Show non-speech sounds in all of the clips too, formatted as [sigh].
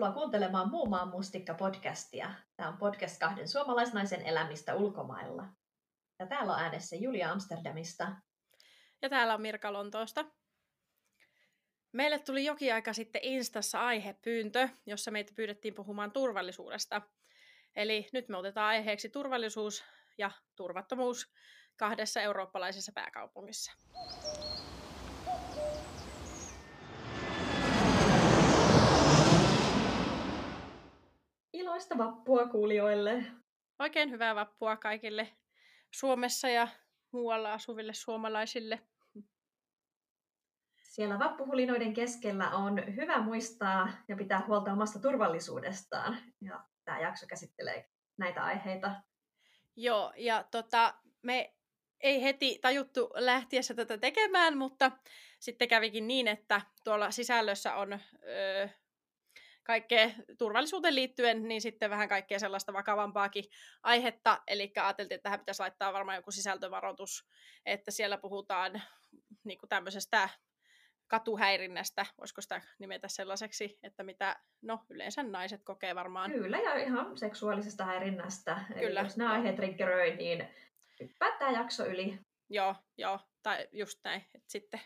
Tervetuloa kuuntelemaan Muumaan mustikka-podcastia. Tämä on podcast kahden suomalaisnaisen elämistä ulkomailla. Ja täällä on äänessä Julia Amsterdamista. Ja täällä on Mirka Lontoosta. Meille tuli jokin aika sitten Instassa aihepyyntö, jossa meitä pyydettiin puhumaan turvallisuudesta. Eli nyt me otetaan aiheeksi turvallisuus ja turvattomuus kahdessa eurooppalaisessa pääkaupungissa. Iloista vappua kuulijoille. Oikein hyvää vappua kaikille Suomessa ja muualla asuville suomalaisille. Siellä vappuhulinoiden keskellä on hyvä muistaa ja pitää huolta omasta turvallisuudestaan. Ja tämä jakso käsittelee näitä aiheita. Joo, ja tota, me ei heti tajuttu lähtiessä tätä tekemään, mutta sitten kävikin niin, että tuolla sisällössä on öö, kaikkea turvallisuuteen liittyen, niin sitten vähän kaikkea sellaista vakavampaakin aihetta. Eli ajateltiin, että tähän pitäisi laittaa varmaan joku sisältövaroitus, että siellä puhutaan niin kuin tämmöisestä katuhäirinnästä, voisiko sitä nimetä sellaiseksi, että mitä, no yleensä naiset kokee varmaan. Kyllä, ja ihan seksuaalisesta häirinnästä. Kyllä. Eli jos nämä aiheet triggeröi, niin hyppää tämä jakso yli. Joo, joo, tai just näin, että sitten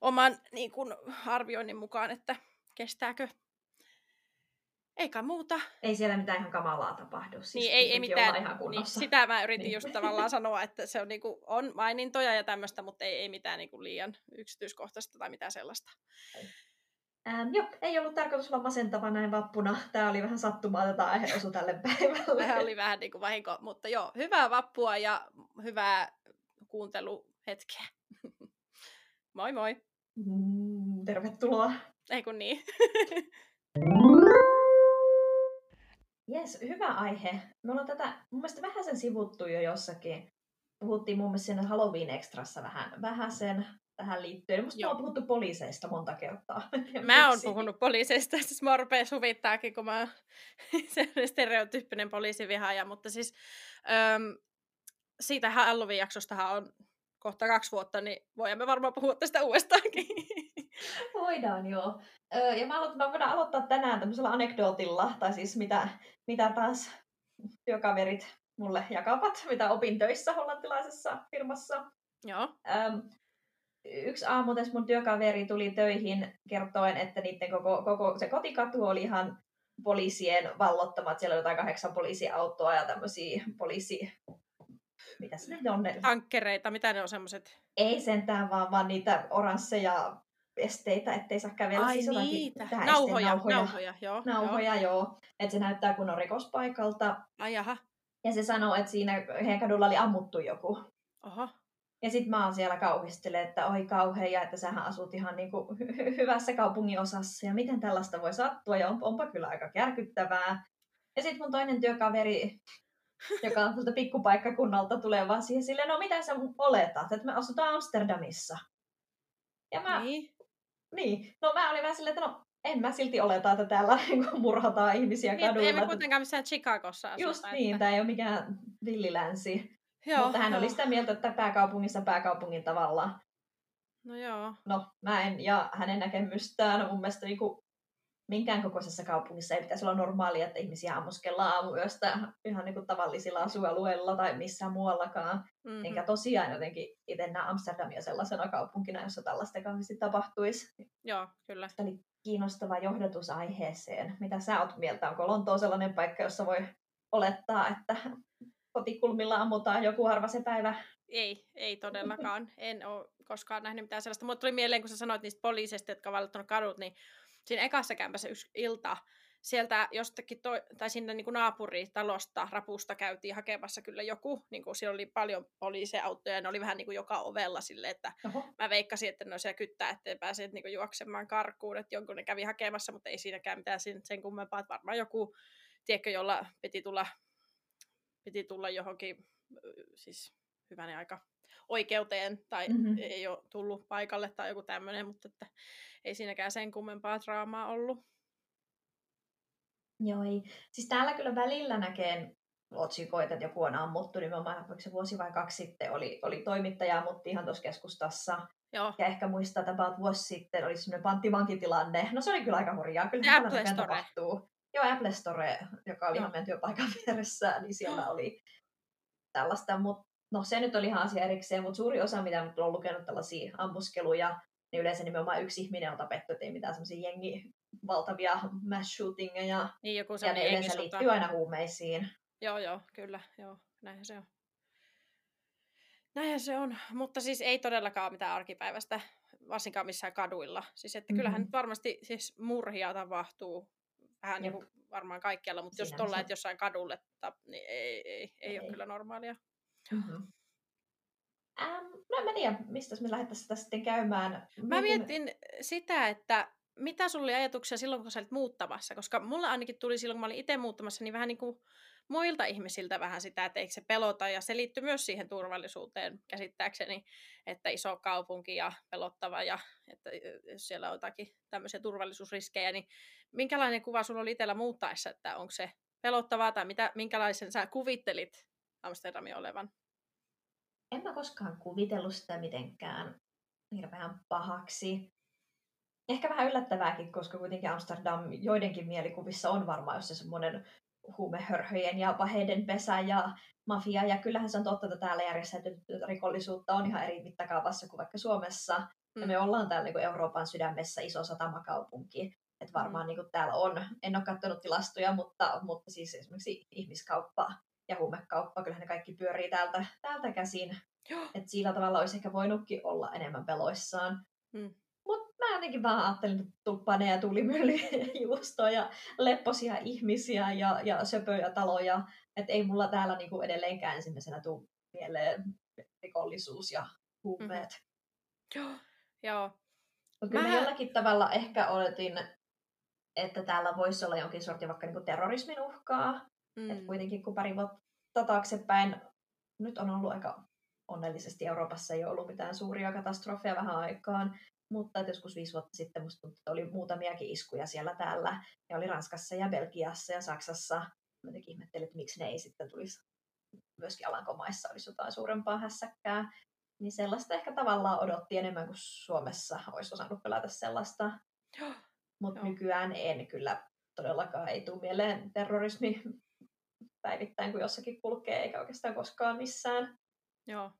oman niin kun, arvioinnin mukaan, että kestääkö eikä muuta. Ei siellä mitään ihan kamalaa tapahdu. Siis niin, ei, ei mitään. Ihan niin, sitä mä yritin niin. just tavallaan sanoa, että se on, niinku, on mainintoja ja tämmöistä, mutta ei, ei mitään niinku liian yksityiskohtaista tai mitään sellaista. Ähm, joo, ei ollut tarkoitus olla masentava näin vappuna. Tämä oli vähän sattumaa tätä aihe osu tälle [laughs] päivälle. Tämä oli vähän niin kuin vahinko, mutta joo, hyvää vappua ja hyvää kuunteluhetkeä. [laughs] moi moi! Mm, tervetuloa! Ei kun niin. [laughs] Jes, hyvä aihe. Me ollaan tätä mun mielestä vähän sen sivuttu jo jossakin. Puhuttiin mun mielestä siinä Halloween Extrassa vähän, vähän sen tähän liittyen. Musta on puhuttu poliiseista monta kertaa. [laughs] Mä oon puhunut poliiseista, siis mä rupean suvittaakin, kun mä oon [laughs] stereotyyppinen poliisivihaaja, mutta siis äm, siitä Halloween-jaksostahan on kohta kaksi vuotta, niin voimme varmaan puhua tästä uudestaankin. [laughs] Voidaan, joo. Ja mä, aloitan, mä voidaan aloittaa tänään tämmöisellä anekdootilla, tai siis mitä, mitä taas työkaverit mulle jakavat, mitä opin töissä hollantilaisessa firmassa. Joo. Öm, yksi aamu tässä mun työkaveri tuli töihin kertoen, että niiden koko, koko se kotikatu oli ihan poliisien vallottamat. Siellä oli jotain kahdeksan poliisiautoa ja tämmöisiä poliisi... Mitä ne on? Ne? Tankkereita, mitä ne on semmoiset? Ei sentään, vaan, vaan niitä oransseja esteitä, ettei saa kävellä. Ai siis niitä, nauhoja, nauhoja, nauhoja, joo. Nauhoja, joo. joo. Että se näyttää kun on rikospaikalta. Ai jaha. Ja se sanoo, että siinä heidän kadulla oli ammuttu joku. Oho. Ja sitten mä oon siellä kauhistele, että oi kauhea, ja että sähän asut ihan niinku hy- hyvässä kaupungin osassa, ja miten tällaista voi sattua, ja on, onpa kyllä aika kärkyttävää. Ja sitten mun toinen työkaveri, joka on tuolta pikkupaikkakunnalta, tulee vaan siihen silleen, no mitä sä oletat, että me asutaan Amsterdamissa. Ja mä, niin. Niin, no mä olin vähän silleen, että no en mä silti oleta, että täällä [laughs] niinku murhataan ihmisiä niin, kaduilla. Ei me kuitenkaan missään Chicagossa asuta. Just niin, että... tämä ei ole mikään villilänsi. Joo, Mutta hän joo. oli sitä mieltä, että pääkaupungissa pääkaupungin tavalla. No joo. No, mä en, ja hänen näkemystään mun mielestä niin kuin, minkään kokoisessa kaupungissa ei pitäisi olla normaalia, että ihmisiä ammuskellaan aamuyöstä ihan niin kuin tavallisilla asualueilla tai missään muuallakaan. Mm-hmm. Enkä tosiaan jotenkin itse näe Amsterdamia sellaisena kaupunkina, jossa tällaista kauheasti tapahtuisi. Joo, kyllä. Tämä oli kiinnostava johdatus aiheeseen. Mitä sä oot mieltä? Onko Lontoa sellainen paikka, jossa voi olettaa, että kotikulmilla ammutaan joku harva se päivä? Ei, ei todellakaan. En ole koskaan nähnyt mitään sellaista. Mutta tuli mieleen, kun sä sanoit niistä poliiseista, jotka ovat kadut, niin siinä ekassa kämpässä yksi ilta sieltä jostakin, to, tai sinne niin kuin naapuritalosta, rapusta käytiin hakemassa kyllä joku, niin kuin siellä oli paljon poliisiautoja, ja ne oli vähän niin kuin joka ovella sille, että Oho. mä veikkasin, että ne on siellä kyttää, ettei pääse niin kuin juoksemaan karkuun, että jonkun ne kävi hakemassa, mutta ei siinäkään mitään sen, sen kummempaa, että varmaan joku, tiedätkö, jolla piti tulla, piti tulla johonkin, siis hyvänä aika oikeuteen, tai mm-hmm. ei ole tullut paikalle tai joku tämmöinen, mutta että ei siinäkään sen kummempaa draamaa ollut. Joo, ei. Siis täällä kyllä välillä näkee otsikoita, että joku on ammuttu, nimenomaan vaikka se vuosi vai kaksi sitten oli, oli toimittaja, mutta ihan tuossa keskustassa. Joo. Ja ehkä muistaa, että about vuosi sitten oli semmoinen panttivankitilanne. No se oli kyllä aika hurjaa. Kyllä Apple Store. tapahtuu. Joo, Apple Store, joka oli Joo. ihan meidän työpaikan vieressä, niin siellä oli tällaista. Mutta no se nyt oli ihan asia erikseen, mutta suuri osa, mitä nyt on lukenut tällaisia ammuskeluja, niin yleensä nimenomaan yksi ihminen on tapettu, ettei mitään semmoisia jengi valtavia mass shootingeja. Niin joku Ja ne yleensä liittyy aina huumeisiin. Joo, joo, kyllä, joo, näinhän se on. Näinhän se on, mutta siis ei todellakaan mitään arkipäivästä, varsinkaan missään kaduilla. Siis että kyllähän Mhm. nyt varmasti siis murhia tapahtuu vähän niin kuin varmaan kaikkialla, mutta jos Siinähän tuolla se et jossain kadulle, niin ei, ei, ei, ei ole kyllä normaalia. Mm-hmm. Ähm, no en mä tiedä, mistä me lähdettäisiin sitä sitten käymään. Mä mietin sitä, että mitä sulla oli ajatuksia silloin, kun sä olit muuttamassa, koska mulla ainakin tuli silloin, kun mä olin itse muuttamassa, niin vähän niin kuin muilta ihmisiltä vähän sitä, että eikö se pelota, ja se liittyy myös siihen turvallisuuteen käsittääkseni, että iso kaupunki ja pelottava, ja että jos siellä on jotakin tämmöisiä turvallisuusriskejä, niin minkälainen kuva sulla oli itsellä muuttaessa, että onko se pelottavaa, tai mitä, minkälaisen sä kuvittelit Amsterdamin olevan? En mä koskaan kuvitellut sitä mitenkään hirveän pahaksi. Ehkä vähän yllättävääkin, koska kuitenkin Amsterdam joidenkin mielikuvissa on varmaan jos se semmoinen huumehörhöjen ja paheiden pesä ja mafia. Ja kyllähän se on totta, että täällä järjestäytynyt rikollisuutta on ihan eri mittakaavassa kuin vaikka Suomessa. Mm. Ja me ollaan täällä niin kuin Euroopan sydämessä iso satamakaupunki. Että varmaan mm. niin kuin täällä on, en ole katsonut tilastoja, mutta, mutta siis esimerkiksi ihmiskauppa ja huumekauppa, kyllähän ne kaikki pyörii täältä, täältä käsin. Että sillä tavalla olisi ehkä voinutkin olla enemmän peloissaan. Mm. Mutta mä jotenkin vaan ajattelin, että tulppaneja ja tulimyllyjä, [laughs] juustoja ja lepposia ihmisiä ja, ja söpöjä taloja. Että ei mulla täällä niinku edelleenkään ensimmäisenä tule mieleen rikollisuus ja huumeet. Joo. Joo. Mutta kyllä Mä- jollakin tavalla ehkä oletin, että täällä voisi olla jonkin sortin vaikka niinku terrorismin uhkaa. Mm. Et kuitenkin kun pari vuotta taaksepäin, nyt on ollut aika onnellisesti Euroopassa ei ollut mitään suuria katastrofeja vähän aikaan, mutta joskus viisi vuotta sitten musta tuntui, että oli muutamiakin iskuja siellä täällä, ja oli Ranskassa ja Belgiassa ja Saksassa. Mä jotenkin ihmettelin, että miksi ne ei sitten tulisi myöskin Alankomaissa olisi jotain suurempaa hässäkkää. Niin sellaista ehkä tavallaan odotti enemmän kuin Suomessa olisi osannut pelätä sellaista. Mutta nykyään en kyllä todellakaan ei tule mieleen terrorismi päivittäin, kun jossakin kulkee, eikä oikeastaan koskaan missään. Joo.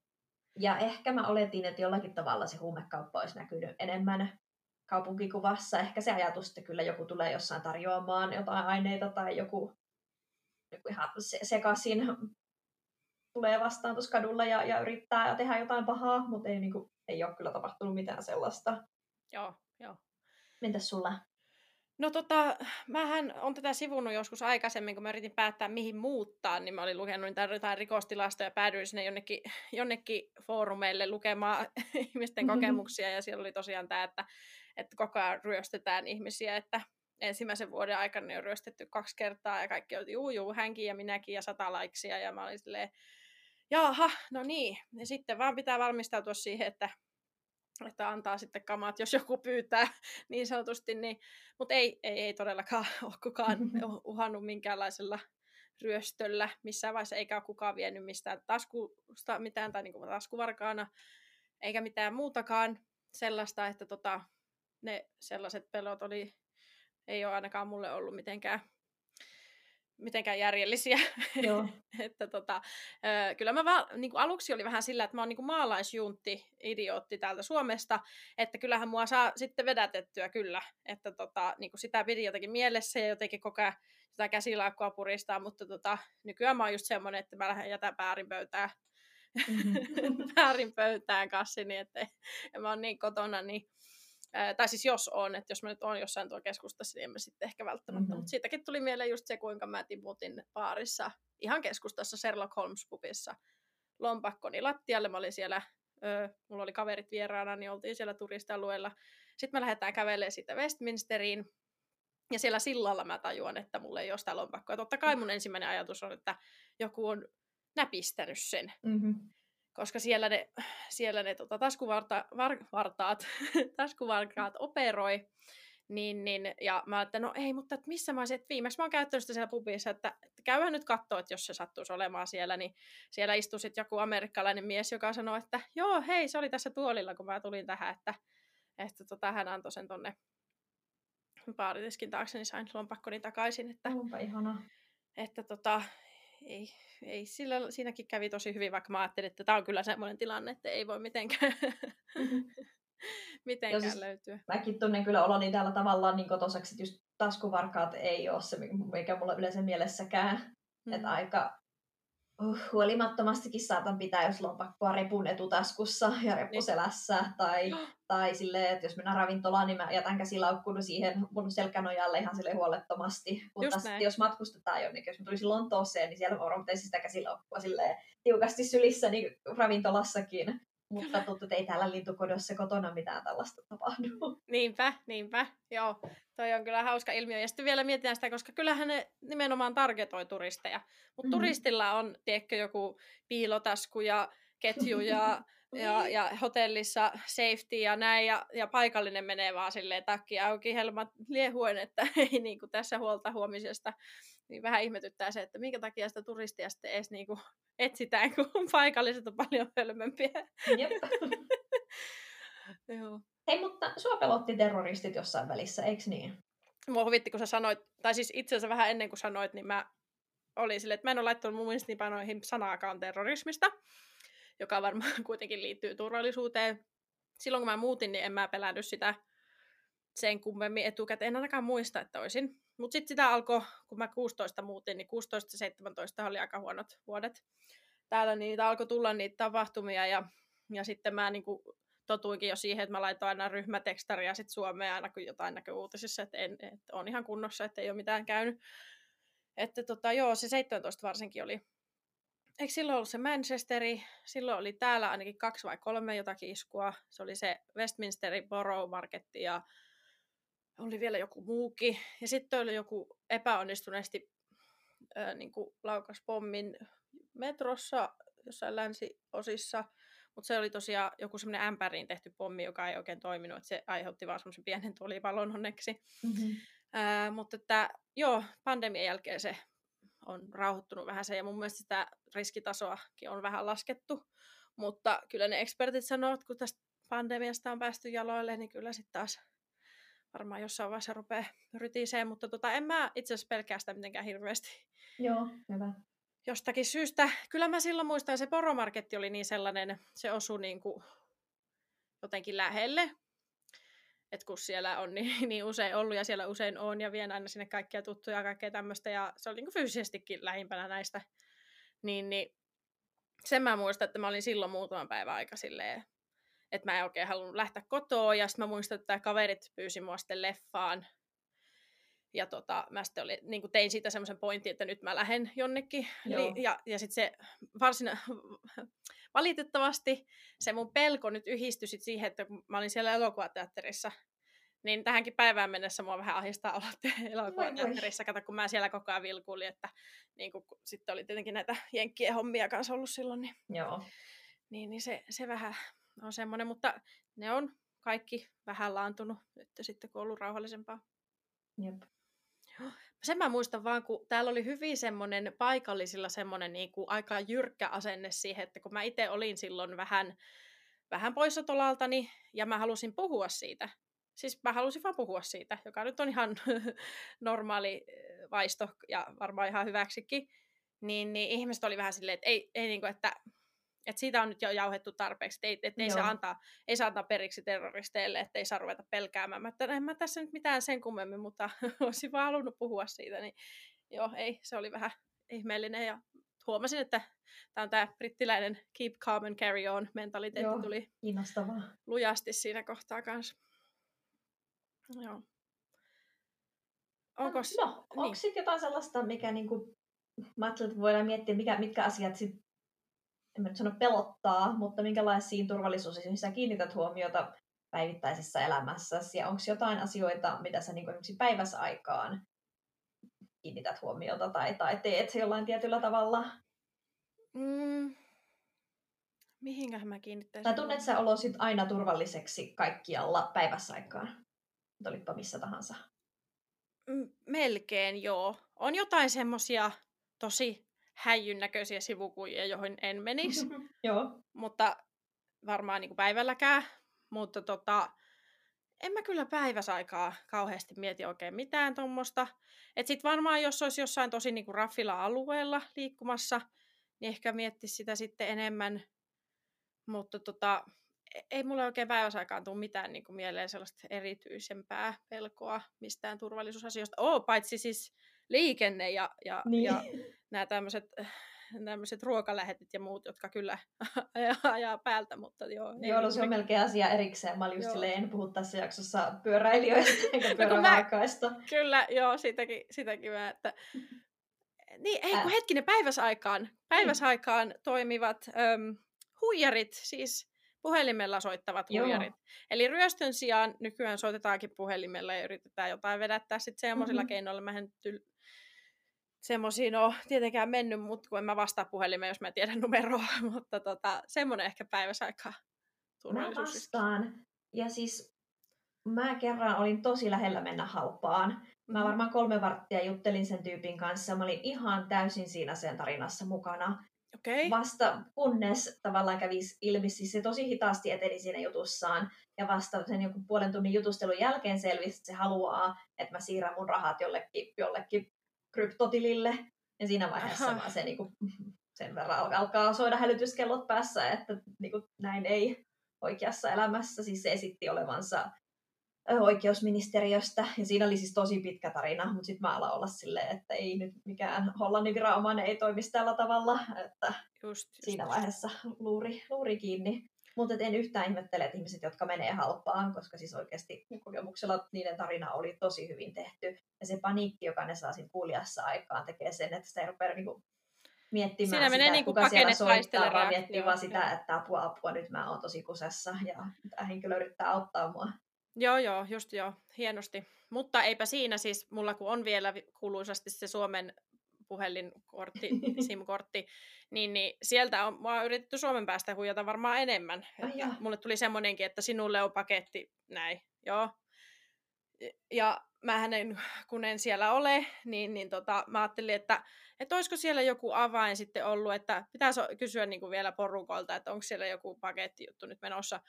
Ja ehkä mä oletin, että jollakin tavalla se huumekauppa olisi näkynyt enemmän kaupunkikuvassa. Ehkä se ajatus, että kyllä joku tulee jossain tarjoamaan jotain aineita tai joku, joku ihan se- sekaisin tulee vastaan tuossa kadulla ja, ja yrittää tehdä jotain pahaa, mutta ei, niinku, ei ole kyllä tapahtunut mitään sellaista. Joo. Joo. Entäs sulla? No tota, mähän on tätä sivunut joskus aikaisemmin, kun mä yritin päättää mihin muuttaa, niin mä olin lukenut niitä jotain rikostilastoja ja päädyin sinne jonnekin, jonnekin foorumeille lukemaan [laughs] ihmisten kokemuksia. Ja siellä oli tosiaan tämä, että, että koko ajan ryöstetään ihmisiä, että ensimmäisen vuoden aikana ne on ryöstetty kaksi kertaa ja kaikki oli juu, juu, hänkin ja minäkin ja sata laiksia ja mä olin silleen, jaha, no niin. Ja sitten vaan pitää valmistautua siihen, että, että antaa sitten kamat, jos joku pyytää [laughs] niin sanotusti. Niin, mutta ei, ei, ei todellakaan [laughs] ole kukaan [laughs] uhannut minkäänlaisella ryöstöllä missään vaiheessa, eikä ole kukaan vienyt mistään taskusta mitään tai niin taskuvarkaana, eikä mitään muutakaan sellaista, että tota, ne sellaiset pelot oli, ei ole ainakaan mulle ollut mitenkään mitenkään järjellisiä. Joo. [laughs] että tota, kyllä mä vaan, niin kuin aluksi oli vähän sillä, että mä oon niin kuin maalaisjuntti, idiootti täältä Suomesta, että kyllähän mua saa sitten vedätettyä kyllä, että tota, niin kuin sitä pidi jotenkin mielessä ja jotenkin koko ajan sitä käsilaakkua puristaa, mutta tota, nykyään mä oon just semmoinen, että mä lähden jätän päärin pöytään, [laughs] Mhm. päärin pöytään kassini, että ja mä oon niin kotona, niin Ää, tai siis jos on, että jos mä nyt oon jossain tuolla keskustassa, niin en mä sitten ehkä välttämättä. Mhm. Mm-hmm. Mutta siitäkin tuli mieleen just se, kuinka mä tiputin baarissa, ihan keskustassa Sherlock Holmes-pubissa lompakkoni lattialle. Mä olin siellä, ö, mulla oli kaverit vieraana, niin oltiin siellä turistialueella. Sitten me lähdetään kävelemään siitä Westminsteriin. Ja siellä sillalla mä tajuan, että mulla ei ole sitä lompakkoa. Totta kai mun ensimmäinen ajatus on, että joku on näpistänyt sen Mm-hmm. Koska siellä ne, siellä ne tota, taskuvarta, var, vartaat, [laughs] taskuvarkaat operoi, Niin, niin, ja mä että no ei, mutta että missä mä olisin, että viimeksi mä oon käyttänyt sitä siellä pubissa, että, että käyhän nyt katsoa, että jos se sattuisi olemaan siellä, niin siellä istui sitten joku amerikkalainen mies, joka sanoi, että joo, hei, se oli tässä tuolilla, kun mä tulin tähän, että, että tota, hän antoi sen tonne baaritiskin taakse, niin sain lompakkoni takaisin. Että, Onpa ihana. Että tota, ei, ei sillä, siinäkin kävi tosi hyvin, vaikka mä ajattelin, että tämä on kyllä semmoinen tilanne, että ei voi mitenkään, [laughs] mm-hmm. mitenkään siis löytyä. Mäkin tunnen kyllä oloni täällä tavallaan niin kotosaksi, että just taskuvarkaat ei ole se, mikä mulla yleensä mielessäkään. Mm-hmm. Että aika huolimattomastikin saatan pitää, jos lompakkoa repun etutaskussa ja reppuselässä. Niin. Tai, [gasps] tai silleen, että jos mennään ravintolaan, niin mä jätän käsilaukkuun siihen mun selkänojalle ihan sille huolettomasti. Mutta sitten jos matkustetaan jonnekin, jos mä tulisin Lontooseen, niin siellä varmaan sitä käsilaukkua silleen tiukasti sylissä niin ravintolassakin. Mutta tuttu, että ei täällä lintukodossa kotona mitään tällaista tapahdu. Niinpä, niinpä. Joo, toi on kyllä hauska ilmiö. Ja sitten vielä mietitään sitä, koska kyllähän ne nimenomaan targetoi turisteja. Mutta mm-hmm. turistilla on, tiedätkö, joku piilotasku ja ketju ja, [laughs] ja, ja hotellissa safety ja näin. Ja, ja paikallinen menee vaan silleen takki auki helmat liehuen, että [laughs] ei niinku tässä huolta huomisesta niin vähän ihmetyttää se, että minkä takia sitä turistia sitten edes niinku etsitään, kun [laughs] paikalliset on paljon hölmömpiä. Jep. [laughs] Joo. Hei, mutta sua pelotti terroristit jossain välissä, eikö niin? Mua huvitti, kun sä sanoit, tai siis itse asiassa vähän ennen kuin sanoit, niin mä olin silleen, että mä en ole laittanut mun muistiinpanoihin sanaakaan terrorismista, joka varmaan [laughs] kuitenkin liittyy turvallisuuteen. Silloin kun mä muutin, niin en mä pelännyt sitä sen kummemmin etukäteen. En ainakaan muista, että olisin. Mutta sitten sitä alkoi, kun mä 16 muutin, niin 16-17 oli aika huonot vuodet täällä, niin niitä alkoi tulla niitä tapahtumia ja, ja sitten mä niin totuinkin jo siihen, että mä laitoin aina ryhmätekstaria sit Suomeen aina kun jotain näkyy uutisissa, että, en, että on ihan kunnossa, että ei ole mitään käynyt. Että tota, joo, se 17 varsinkin oli. Eikö silloin ollut se Manchesteri? Silloin oli täällä ainakin kaksi vai kolme jotakin iskua. Se oli se Westminsteri Borough Marketti ja oli vielä joku muukin. Ja sitten oli joku epäonnistuneesti ää, niin kuin laukas pommin metrossa jossain länsiosissa. Mutta se oli tosiaan joku semmoinen ämpäriin tehty pommi, joka ei oikein toiminut. että se aiheutti vaan semmoisen pienen tulipalon onneksi. Mm-hmm. Ää, mutta että, joo, pandemian jälkeen se on rauhoittunut vähän se, ja mun mielestä sitä riskitasoakin on vähän laskettu. Mutta kyllä ne ekspertit sanoo, että kun tästä pandemiasta on päästy jaloille, niin kyllä sitten taas varmaan jossain vaiheessa rupeaa rytiseen, mutta tota, en mä itse asiassa pelkää sitä mitenkään hirveästi. Joo, hyvä. Jostakin syystä, kyllä mä silloin muistan, se poromarketti oli niin sellainen, se osui niin kuin jotenkin lähelle, että kun siellä on niin, [laughs] niin usein ollut ja siellä usein on ja vien aina sinne kaikkia tuttuja ja kaikkea tämmöistä ja se oli niin kuin fyysisestikin lähimpänä näistä, niin, niin sen mä muistan, että mä olin silloin muutaman päivän aika silleen että mä en oikein halunnut lähteä kotoa, ja sitten mä muistan, että kaverit pyysi mua sitten leffaan, ja tota, mä sitten oli, niin tein siitä semmoisen pointin, että nyt mä lähden jonnekin. Niin, ja ja sitten se varsin valitettavasti se mun pelko nyt yhdistyi sit siihen, että kun mä olin siellä elokuvateatterissa, niin tähänkin päivään mennessä mua vähän ahdistaa olla elokuvateatterissa, kato kun mä siellä koko ajan vilkuulin, että niin kun, sitten oli tietenkin näitä jenkkien hommia kanssa ollut silloin, niin, Joo. niin, niin se, se vähän on semmoinen, mutta ne on kaikki vähän laantunut että sitten, kun on ollut rauhallisempaa. Jep. Sen mä muistan vaan, kun täällä oli hyvin semmoinen paikallisilla semmoinen niin kuin aika jyrkkä asenne siihen, että kun mä itse olin silloin vähän, vähän poissa tolaltani ja mä halusin puhua siitä. Siis mä halusin vaan puhua siitä, joka nyt on ihan [laughs] normaali eh, vaisto ja varmaan ihan hyväksikin. Niin, niin ihmiset oli vähän silleen, että ei, ei niin kuin, että et siitä on nyt jo jauhettu tarpeeksi, että ei, et ei, saa antaa, ei saa antaa periksi terroristeille, että ei saa ruveta pelkäämään. Mä, että en mä tässä nyt mitään sen kummemmin, mutta [laughs] olisin vaan halunnut puhua siitä. Niin joo, ei, se oli vähän ihmeellinen ja huomasin, että tämä on tämä brittiläinen keep calm and carry on mentaliteetti joo, tuli kiinnostavaa. lujasti siinä kohtaa kanssa. Joo. Onko, no, no niin. onko sitten jotain sellaista, mikä niinku, mä ajattelin, että voidaan miettiä, mikä, mitkä asiat sit en mä nyt sano pelottaa, mutta minkälaisiin turvallisuusasioihin sä kiinnität huomiota päivittäisessä elämässäsi ja onko jotain asioita, mitä sä niin esimerkiksi päivässä aikaan kiinnität huomiota tai, tai teet jollain tietyllä tavalla? Mm. Mihinkähän mä kiinnittäisin? Tai tunnet sä olosit aina turvalliseksi kaikkialla päivässä aikaan? olipa missä tahansa. Melkein joo. On jotain semmosia tosi häijyn näköisiä sivukujia, joihin en menisi. [laughs] joo. Mutta varmaan niin kuin päivälläkään. Mutta tota, en mä kyllä päiväsaikaa kauheasti mieti oikein mitään tuommoista. Että sit varmaan jos olisi jossain tosi niinku raffilla alueella liikkumassa, niin ehkä miettisi sitä sitten enemmän. Mutta tota, e-, ei mulle oikein päiväsaikaan tule mitään niin kuin mieleen sellaista erityisempää pelkoa mistään turvallisuusasioista. Oo, paitsi siis liikenne ja, ja, niin. ja [laughs] nämä tämmöiset tämmöiset ruokalähetit ja muut, jotka kyllä [laughs] ajaa, ajaa päältä, mutta joo. Joo, no se on melkein asia erikseen. Mä olin just silleen, en puhu tässä jaksossa pyöräilijöistä [laughs] eikä pyörävarkaista. No, kyllä, joo, sitäkin, sitäkin mä, että... [laughs] Niin, ei kun hetkinen, päiväsaikaan, niin. päiväsaikaan mm. toimivat äm, huijarit, siis puhelimella soittavat Joo. huijarit. Eli ryöstön sijaan nykyään soitetaankin puhelimella ja yritetään jotain vedättää sitten semmoisilla mm-hmm. keinoilla. Mä en tyl- semmoisiin ole tietenkään mennyt, mutta kun en mä vastaa puhelimeen, jos mä en tiedä numeroa, [laughs] mutta tota, semmoinen ehkä päiväsaika Mä vastaan. Ja siis mä kerran olin tosi lähellä mennä halpaan. Mä mm-hmm. varmaan kolme varttia juttelin sen tyypin kanssa. Mä olin ihan täysin siinä sen tarinassa mukana. Okay. Vasta kunnes tavallaan kävi ilmi, siis se tosi hitaasti eteni siinä jutussaan. Ja vasta sen joku puolen tunnin jutustelun jälkeen selvisi, että se haluaa, että mä siirrän mun rahat jollekin, jollekin kryptotilille. Ja siinä vaiheessa Aha. vaan se niin kuin, [laughs] sen verran alkaa soida hälytyskellot päässä, että niin kuin, näin ei oikeassa elämässä. Siis se esitti olevansa oikeusministeriöstä, ja siinä oli siis tosi pitkä tarina, mutta sitten mä alan olla silleen, että ei nyt mikään Hollannin viranomainen ei toimisi tällä tavalla, että just, just, siinä vaiheessa luuri, luuri kiinni. Mutta en yhtään ihmettele, että ihmiset, jotka menee halpaan, koska siis oikeasti kokemuksella niiden tarina oli tosi hyvin tehty. Ja se paniikki, joka ne saa siinä kuulijassa aikaan, tekee sen, että sitä ei rupea niinku miettimään Siinä sitä, menee niin kuka siellä soittaa, vaan miettii vaan sitä, että apua, apua, nyt mä oon tosi kusessa ja tämä henkilö yrittää auttaa mua. Joo, joo, just joo, hienosti. Mutta eipä siinä siis, mulla kun on vielä kuuluisasti se Suomen puhelinkortti, [laughs] SIM-kortti, niin, niin sieltä on, mä oon yritetty Suomen päästä huijata varmaan enemmän. Ai mulle tuli semmoinenkin, että sinulle on paketti, näin, joo. Ja mä en, kun en siellä ole, niin, niin tota, mä ajattelin, että, että olisiko siellä joku avain sitten ollut, että pitäisi kysyä niin kuin vielä porukolta, että onko siellä joku pakettijuttu nyt menossa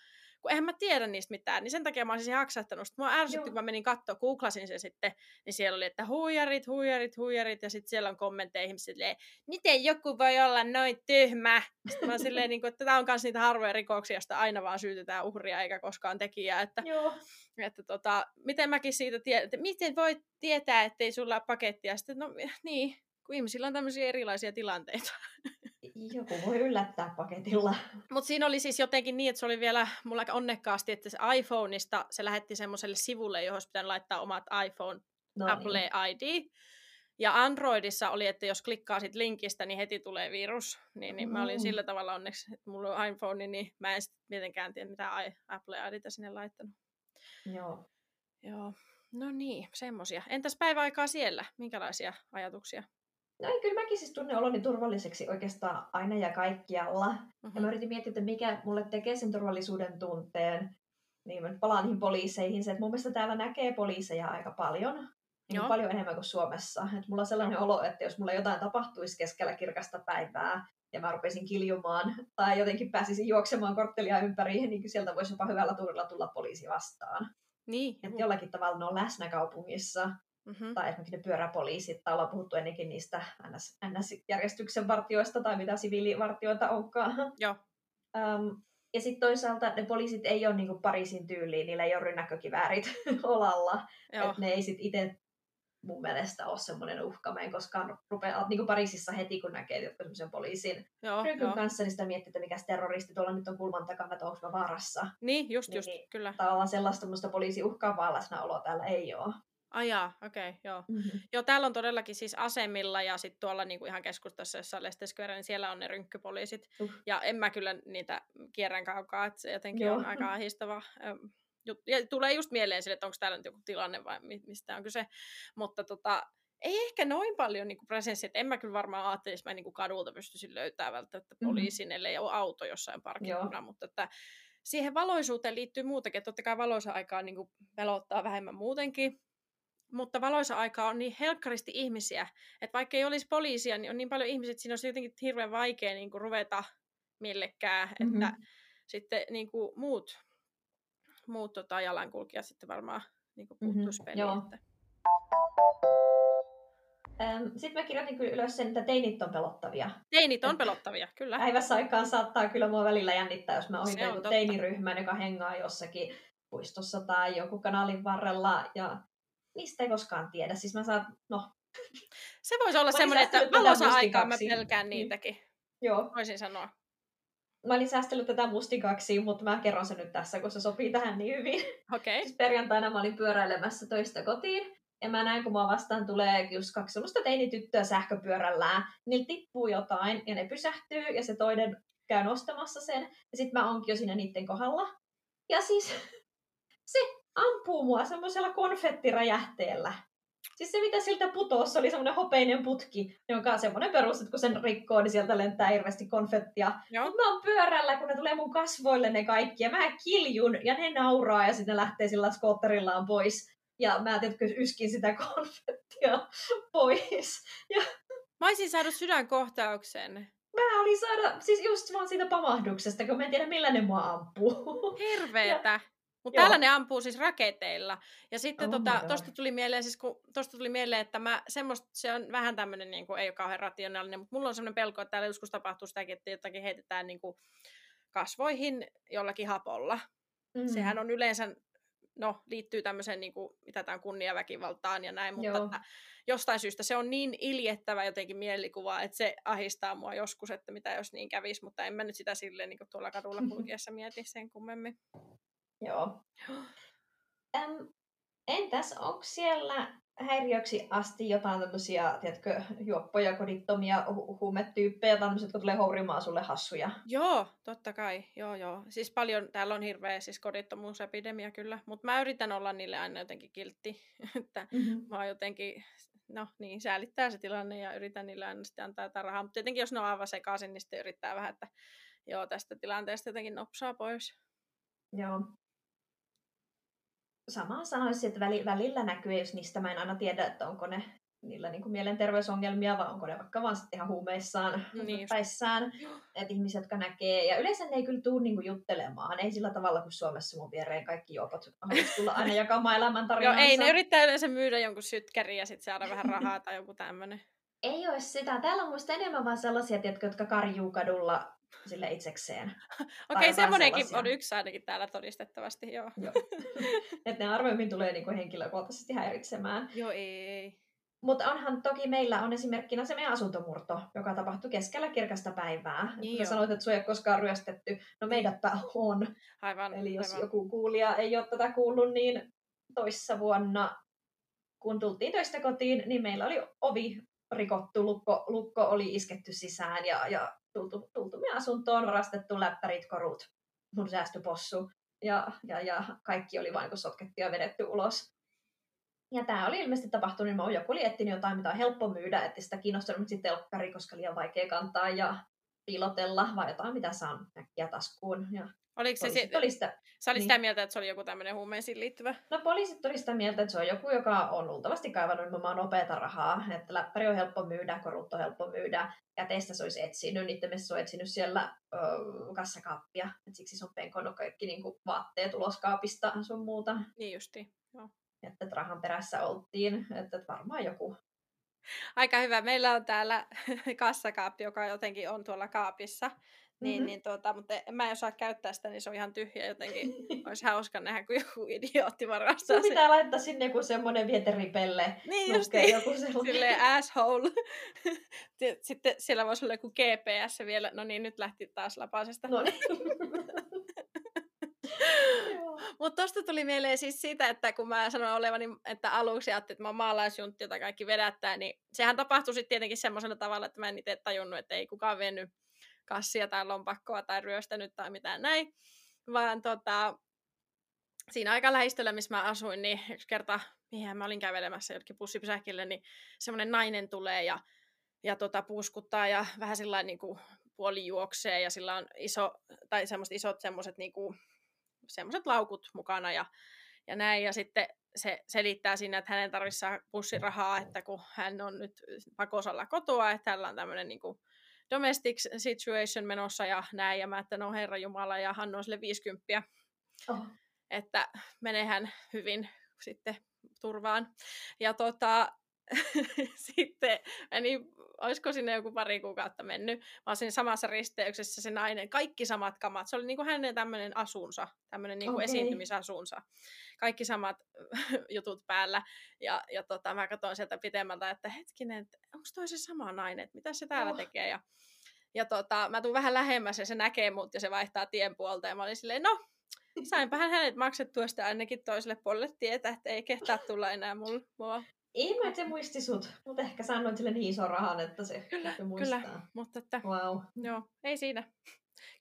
kun eihän mä tiedä niistä mitään, niin sen takia mä olisin haksahtanut. Sitten mua ärsytti, kun mä menin katsoa, googlasin sen sitten, niin siellä oli, että huijarit, huijarit, huijarit, ja sitten siellä on kommentteja ihmisille, miten joku voi olla noin tyhmä. Sitten mä silleen, niin kuin, että tämä on myös niitä harvoja rikoksia, joista aina vaan syytetään uhria eikä koskaan tekijää. Että, Joo. että tota, miten mäkin siitä tiedän, että miten voi tietää, ettei sulla ole pakettia. Sitten, no niin, kun ihmisillä on tämmöisiä erilaisia tilanteita. Joku voi yllättää paketilla. Mutta siinä oli siis jotenkin niin, että se oli vielä mulla onnekkaasti, että se iPhoneista se lähetti semmoiselle sivulle, johon olisi pitänyt laittaa omat iPhone no Apple niin. ID. Ja Androidissa oli, että jos klikkaa sit linkistä, niin heti tulee virus. Niin, niin mä olin mm. sillä tavalla onneksi, että mulla on iPhone, niin mä en sitten mitenkään tiedä, mitä Apple IDtä sinne laittanut. Joo. Joo. No niin, semmosia. Entäs päiväaikaa siellä? Minkälaisia ajatuksia? No ei, kyllä mäkin siis tunnen oloni turvalliseksi oikeastaan aina ja kaikkialla. Mm-hmm. Ja mä mhm. yritin miettiä, että mikä mulle tekee sen turvallisuuden tunteen. Niin mä palaan niihin poliiseihin. Se, että mun mielestä täällä näkee poliiseja aika paljon. Niin Joo. paljon enemmän kuin Suomessa. Et mulla on sellainen olo, että jos mulla jotain tapahtuisi keskellä kirkasta päivää, ja mä rupesin kiljumaan, tai jotenkin pääsisin juoksemaan korttelia ympäri, niin sieltä voisi jopa hyvällä tuurilla tulla poliisi vastaan. Niin. Että jollakin tavalla ne on läsnä kaupungissa. Mm-hmm. Tai esimerkiksi ne pyöräpoliisit, tai ollaan puhuttu ennenkin niistä NS, NS-järjestyksen vartioista tai mitä siviilivartioita onkaan. Joo. Um, ja sitten toisaalta ne poliisit ei ole niinku Pariisin tyyliin, niillä ei ole rynnäkkökiväärit [laughs] olalla. että ne ei sitten itse mun mielestä ole semmoinen uhka. Mä en koskaan rupea, niin kuin Pariisissa heti kun näkee semmoisen poliisin joo, kanssa, niin sitä miettii, että mikä terroristi tuolla nyt on kulman takana, että onko mä vaarassa. Niin, just, niin, just, niin, kyllä. Tavallaan sellaista poliisi uhkaavaa läsnäoloa täällä ei ole. Ajaa, okei, okay, joo. Mm-hmm. Joo, täällä on todellakin siis asemilla ja sitten tuolla niinku ihan keskustassa, jossa on Leicester Square, niin siellä on ne rynkkypoliisit. Uh. Ja en mä kyllä niitä kierrän kaukaa, että se jotenkin joo. on aika ahistava. Ja tulee just mieleen sille, että onko täällä nyt joku tilanne vai mistä on kyse. Mutta tota, ei ehkä noin paljon niin presenssi, että en mä kyllä varmaan ajattelisi, että mä niin kadulta pystyisin löytämään välttämättä poliisin, mm-hmm. ellei ole auto jossain parkkikunnan, mutta että siihen valoisuuteen liittyy muutakin, että totta kai valoisa aikaa niin pelottaa vähemmän muutenkin, mutta valoisa aika on niin helkkaristi ihmisiä, että vaikka ei olisi poliisia, niin on niin paljon ihmisiä, että siinä olisi jotenkin hirveän vaikea niin kuin ruveta millekään, mm-hmm. että sitten niin kuin muut, muut tota, jalankulkijat sitten varmaan niin kuin puuttuisi mm-hmm. peliin. Että... Sitten mä kirjoitin kyllä ylös sen, että teinit on pelottavia. Teinit on pelottavia, kyllä. Päivässä aikaan saattaa kyllä mua välillä jännittää, jos mä ohitan joku teiniryhmän, joka hengaa jossakin puistossa tai joku kanalin varrella. Ja niistä ei koskaan tiedä. Siis mä saan, no... Se voisi olla semmoinen, että valossa aikaa mä pelkään niin. niitäkin. Joo. Voisin sanoa. Mä olin säästellyt tätä mustikaksi, mutta mä kerron sen nyt tässä, kun se sopii tähän niin hyvin. Okei. Okay. Siis perjantaina mä olin pyöräilemässä toista kotiin. Ja mä näin, kun mua vastaan tulee just kaksi sellaista teinityttöä sähköpyörällään. Niillä tippuu jotain ja ne pysähtyy ja se toinen käy nostamassa sen. Ja sitten mä onkin jo siinä niiden kohdalla. Ja siis [laughs] se ampuu mua semmoisella konfettiräjähteellä. Siis se, mitä siltä putosi, oli semmoinen hopeinen putki, jonka on semmoinen perus, että kun sen rikkoo, niin sieltä lentää hirveästi konfettia. Mutta mä oon pyörällä, kun ne tulee mun kasvoille ne kaikki, ja mä kiljun, ja ne nauraa, ja sitten lähtee sillä skootterillaan pois. Ja mä tietysti yskin sitä [laughs] konfettia pois. Ja... Mä olisin saanut sydänkohtauksen. Mä olin saada, siis just vaan siitä pamahduksesta, kun mä en tiedä millä ne mua ampuu. [laughs] Hirveetä. Ja mutta täällä ne ampuu siis raketeilla. Ja sitten oh tota, tuli mieleen, siis kun, tosta tuli mieleen, että mä, semmoista, se on vähän tämmöinen, niin kuin, ei ole kauhean rationaalinen, mutta mulla on semmoinen pelko, että täällä joskus tapahtuu sitäkin, että jotakin heitetään niin kuin, kasvoihin jollakin hapolla. Mm. Sehän on yleensä, no liittyy tämmöiseen, niin kuin, mitä tämä on kunniaväkivaltaan ja näin, mutta että jostain syystä se on niin iljettävä jotenkin mielikuva, että se ahistaa mua joskus, että mitä jos niin kävisi, mutta en mä nyt sitä silleen niin tuolla kadulla [laughs] kulkiessa mieti sen kummemmin. Joo. Äm, entäs, onko siellä häiriöksi asti jotain tämmöisiä, tiedätkö, juoppoja, kodittomia hu- huumetyyppejä, tämmöiset, jotka tulee hourimaan sulle hassuja? Joo, totta kai. Joo, joo. Siis paljon, täällä on hirveä siis kodittomuusepidemia kyllä, mutta mä yritän olla niille aina jotenkin kiltti, [laughs] että mm-hmm. mä oon jotenkin, no niin, säälittää se tilanne ja yritän niille aina sitten antaa jotain rahaa, mutta tietenkin jos ne on aivan sekaisin, niin sitten yrittää vähän, että joo, tästä tilanteesta jotenkin nopsaa pois. Joo, samaa sanoisin, että välillä näkyy, jos niistä mä en aina tiedä, että onko ne niillä niin kuin mielenterveysongelmia vai onko ne vaikka vaan sitten ihan huumeissaan niin päissään. [gasps] Että ihmiset, jotka näkee. Ja yleensä ne ei kyllä tule niin kuin juttelemaan. Ei sillä tavalla kuin Suomessa mun viereen kaikki juopot haluaisi tulla aina [laughs] jakamaan elämäntarinansa. Joo, ei ne yrittää yleensä myydä jonkun sytkärin ja sitten saada vähän rahaa tai joku tämmöinen. Ei ole sitä. Täällä on muista enemmän vaan sellaisia, jotka karjuu kadulla sille itsekseen. [laughs] Okei, okay, semmoinenkin on yksi ainakin täällä todistettavasti, joo. joo. [laughs] että ne harvemmin tulee niinku henkilökohtaisesti häiritsemään. Joo, ei. Mutta onhan toki meillä on esimerkkinä se meidän asuntomurto, joka tapahtui keskellä kirkasta päivää. Niin Sä sanoit, että sinua ei ole koskaan ryöstetty. No meidätpä on. Aivan. Eli jos aivan. joku kuulija ei ole tätä kuullut, niin toissa vuonna, kun tultiin töistä kotiin, niin meillä oli ovi rikottu, lukko, lukko oli isketty sisään ja, ja tultu, tultu meidän asuntoon, varastettu läppärit, korut, mun säästöpossu ja, ja, ja kaikki oli vain sotkettu ja vedetty ulos. Ja tämä oli ilmeisesti tapahtunut, niin joku oli jotain, mitä on helppo myydä, että sitä kiinnostanut sitten telkkari, koska liian vaikea kantaa ja piilotella, vai jotain, mitä saan näkkiä taskuun. Ja Oliko se, se oli sitä, sä olit niin. sitä mieltä, että se oli joku tämmöinen huumeisiin liittyvä? No poliisit oli sitä mieltä, että se on joku, joka on luultavasti kaivannut nimenomaan nopeata rahaa. Että läppäri on helppo myydä, korut on helppo myydä. Ja teistä se olisi etsinyt, niiden se on etsinyt siellä ö, kassakaappia. Et siksi se on penkonut kaikki niin kuin, vaatteet ulos kaapista sun muuta. Niin justi, joo. Että, että rahan perässä oltiin, että, että varmaan joku Aika hyvä. Meillä on täällä kassakaappi, joka jotenkin on tuolla kaapissa. Niin, mm-hmm. niin tuota, mutta mä en osaa käyttää sitä, niin se on ihan tyhjä jotenkin. [laughs] Olisi hauska nähdä, kun joku idiootti varastaa Sun pitää laittaa sinne joku semmoinen vieteripelle. Niin just niin. joku sellainen. Silleen asshole. [laughs] Sitten siellä voisi olla joku GPS vielä. No niin, nyt lähti taas lapasesta. No niin. [laughs] Mutta tosta tuli mieleen siis siitä, että kun mä sanoin olevani, että aluksi ajattelin, että mä oon maalaisjuntti, jota kaikki vedättää, niin sehän tapahtui sitten tietenkin semmoisella tavalla, että mä en itse tajunnut, että ei kukaan vennyt kassia tai lompakkoa tai ryöstänyt tai mitään näin, vaan tota, siinä aika lähistöllä, missä mä asuin, niin yksi kerta, mihin mä olin kävelemässä jollekin bussipysäkille, niin semmoinen nainen tulee ja, ja tota, puuskuttaa ja vähän sillä niin kuin puoli juoksee ja sillä on iso, tai semmoiset isot semmoiset niin kuin, semmoiset laukut mukana ja, ja näin. Ja sitten se selittää siinä, että hänen tarvitsee pussirahaa, että kun hän on nyt pakosalla kotoa, että hänellä on tämmöinen niin kuin domestic situation menossa ja näin. Ja mä, että no herra Jumala, ja hän on sille 50. Oh. Että menee hän hyvin sitten turvaan. Ja tota, [laughs] sitten meni, olisiko sinne joku pari kuukautta mennyt, mä siinä samassa risteyksessä se nainen, kaikki samat kamat, se oli niin kuin hänen tämmöinen asunsa, tämmöinen niin kuin okay. esiintymisasunsa, kaikki samat [laughs] jutut päällä, ja, ja tota, mä katsoin sieltä pitemmältä, että hetkinen, onko toi se sama nainen, että mitä se täällä oh. tekee, ja, ja tota, mä tuun vähän lähemmäs ja se näkee mut ja se vaihtaa tien puolta, ja mä olin silleen, no, sainpahan hänet maksettua sitä ainakin toiselle puolelle tietä, että ei kehtaa tulla enää mulla. mulla ei mä, se muisti sut, mutta ehkä sanoit sille niin ison rahan, että se kyllä, muistaa. Kyllä, mutta että, wow. joo, ei siinä.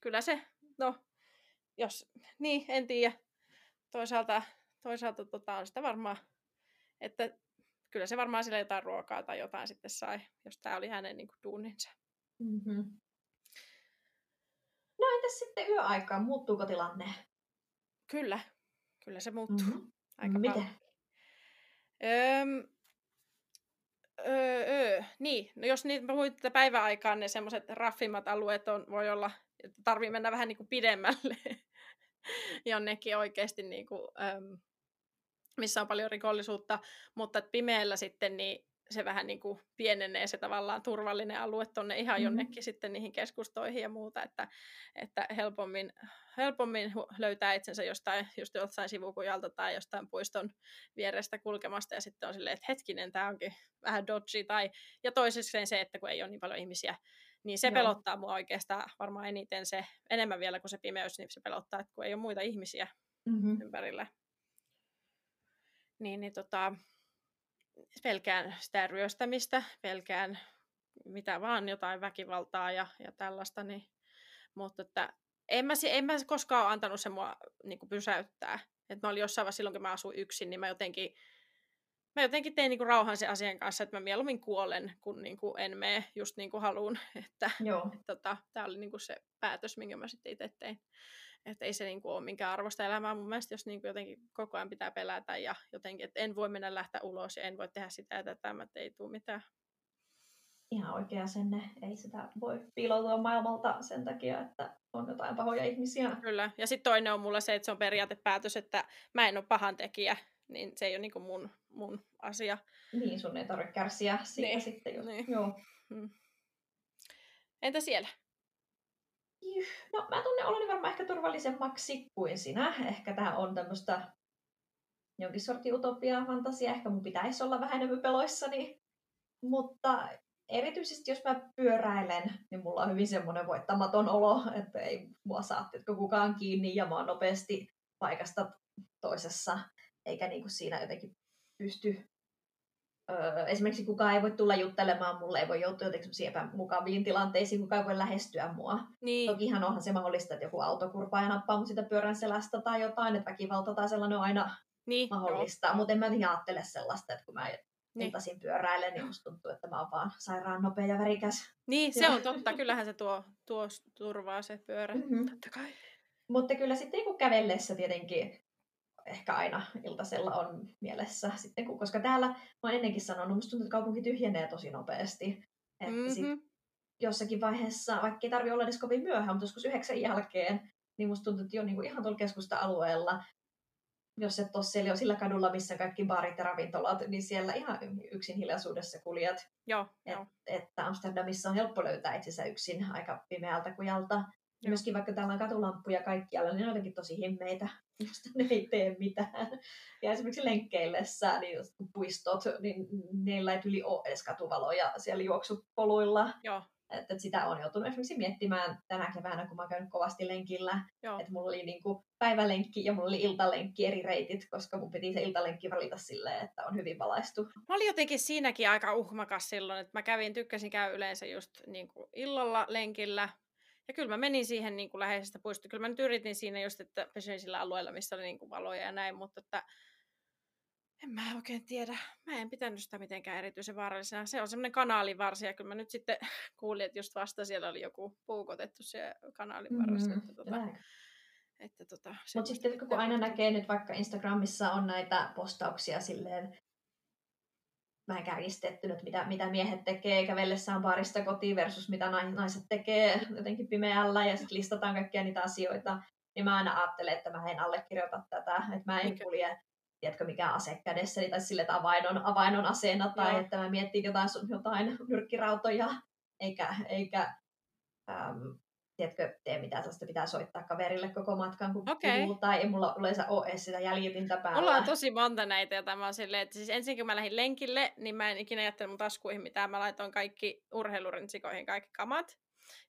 Kyllä se, no, jos, niin, en tiedä. Toisaalta, toisaalta tota, on sitä varmaan, että kyllä se varmaan sille jotain ruokaa tai jotain sitten sai, jos tämä oli hänen niin kuin, duuninsa. Mm-hmm. No entäs sitten yöaikaan, muuttuuko tilanne? Kyllä, kyllä se muuttuu. Mm-hmm. Aika Miten? Paljon. Öm, Öö, öö, niin, no jos niitä puhuit päiväaikaan, ne semmoiset raffimmat alueet on, voi olla, että tarvii mennä vähän niin kuin pidemmälle [laughs] jonnekin oikeasti, niin kuin, äm, missä on paljon rikollisuutta, mutta pimeällä sitten niin se vähän niin kuin pienenee se tavallaan turvallinen alue tuonne ihan mm-hmm. jonnekin sitten niihin keskustoihin ja muuta, että, että helpommin, helpommin löytää itsensä jostain, just jostain sivukujalta tai jostain puiston vierestä kulkemasta ja sitten on silleen, että hetkinen, tämä onkin vähän dodgy tai, ja toiseksi se, että kun ei ole niin paljon ihmisiä, niin se Joo. pelottaa mua oikeastaan varmaan eniten se, enemmän vielä kuin se pimeys, niin se pelottaa, että kun ei ole muita ihmisiä mm-hmm. ympärillä. Niin, niin tota, pelkään sitä ryöstämistä, pelkään mitä vaan, jotain väkivaltaa ja, ja tällaista, niin, mutta että en mä, en mä koskaan ole antanut se mua niin kuin pysäyttää. Et mä olin jossain vaiheessa silloin, kun mä asuin yksin, niin mä jotenkin, mä jotenkin tein niin kuin rauhan sen asian kanssa, että mä mieluummin kuolen, kun niin kuin en mene just niin kuin haluun. [laughs] Että, Joo. Et, tota, tämä oli niin kuin se päätös, minkä mä sitten itse tein. Että ei se niin kuin ole minkään arvosta elämää mun mielestä, jos niin kuin jotenkin koko ajan pitää pelätä ja jotenkin, että en voi mennä lähteä ulos ja en voi tehdä sitä ja tätä, että ei tule mitään. Ihan oikea senne. Ei sitä voi piiloutua maailmalta sen takia, että on jotain pahoja ihmisiä. Kyllä. Ja sitten toinen on mulla se, että se on periaatepäätös, että mä en ole pahan tekijä, niin se ei ole niin kuin mun, mun asia. Niin, sun ei tarvitse kärsiä siitä niin. sitten. Jos... Niin. Joo. Hmm. Entä siellä? No mä tunnen oloni varmaan ehkä turvallisemmaksi kuin sinä. Ehkä tämä on tämmöistä jonkin sortin utopiaa, fantasia. Ehkä mun pitäisi olla vähän enemmän peloissani. Mutta erityisesti jos mä pyöräilen, niin mulla on hyvin semmoinen voittamaton olo, että ei mua saa kukaan kiinni ja mä oon nopeasti paikasta toisessa, eikä niinku siinä jotenkin pysty öö, esimerkiksi kukaan ei voi tulla juttelemaan mulle, ei voi joutua jotenkin epämukaviin tilanteisiin, kukaan ei voi lähestyä mua. Niin. Tokihan onhan se mahdollista, että joku autokurpa ja nappaa mun sitä pyörän selästä tai jotain, että väkivalta tai sellainen on aina niin, mahdollista. Mutta en mä ajattele sellaista, että kun mä niin. iltaisin pyöräilen, niin musta tuntuu, että mä oon vaan sairaan nopea ja värikäs. Niin, se on totta. Kyllähän se tuo, tuo turvaa se pyörä. Mm-hmm. Totta kai. Mutta kyllä sitten kun kävellessä tietenkin ehkä aina iltasella on mielessä. Sitten, kun, koska täällä, mä oon ennenkin sanonut, musta tuntuu, että kaupunki tyhjenee tosi nopeasti. Että mm-hmm. sit jossakin vaiheessa, vaikka ei tarvi olla edes kovin myöhään, mutta joskus yhdeksän jälkeen, niin musta tuntuu, että jo niin kuin ihan tuolla keskusta-alueella, jos et ole siellä sillä kadulla, missä kaikki baarit ja ravintolat, niin siellä ihan yksin hiljaisuudessa kuljat. Joo, et, jo. Että Amsterdamissa on helppo löytää itsensä yksin aika pimeältä kujalta. Ja myöskin vaikka täällä on katulamppuja kaikkialla, niin ne on jotenkin tosi himmeitä, josta ne ei tee mitään. Ja esimerkiksi lenkkeillessä, niin puistot, niin niillä ei yli ole edes katuvaloja siellä juoksupoluilla. Joo. Että, että sitä on joutunut esimerkiksi miettimään tänä keväänä, kun mä käyn kovasti lenkillä. Joo. Että mulla oli niin kuin päivälenkki ja mulla oli iltalenkki eri reitit, koska mun piti se iltalenkki valita silleen, että on hyvin valaistu. Mä olin jotenkin siinäkin aika uhmakas silloin, että mä kävin, tykkäsin käy yleensä just niin kuin illalla lenkillä, ja kyllä mä menin siihen niin kuin läheisestä puistosta. Kyllä mä nyt yritin siinä just, että pysyin sillä alueella, missä oli niin kuin valoja ja näin, mutta että en mä oikein tiedä. Mä en pitänyt sitä mitenkään erityisen vaarallisena. Se on semmoinen kanaalivarsi, ja kyllä mä nyt sitten [laughs] kuulin, että just vasta siellä oli joku puukotettu siellä kanaalin varressa. Mm, että, tota, Että tota, Mutta sitten kun aina näkee nyt vaikka Instagramissa on näitä postauksia silleen vähän kärjistetty, että mitä, mitä miehet tekee kävellessään baarista kotiin versus mitä naiset tekee jotenkin pimeällä ja sitten listataan kaikkia niitä asioita, niin mä aina ajattelen, että mä en allekirjoita tätä, että mä en kulje tiedätkö, mikä ase kädessäni, tai sille, että avain on, avain on aseena, tai Joo. että mä miettin jotain, jotain nyrkkirautoja, eikä, eikä äm, tiedätkö, tee mitään sellaista, pitää soittaa kaverille koko matkan, kun okay. puhuu, tai ei mulla yleensä ole edes sitä jäljitintä päällä. Mulla on tosi monta näitä, ja tämä on silleen, että siis ensin kun mä lähdin lenkille, niin mä en ikinä jättänyt mun taskuihin mitään, mä laitoin kaikki urheilurintsikoihin kaikki kamat,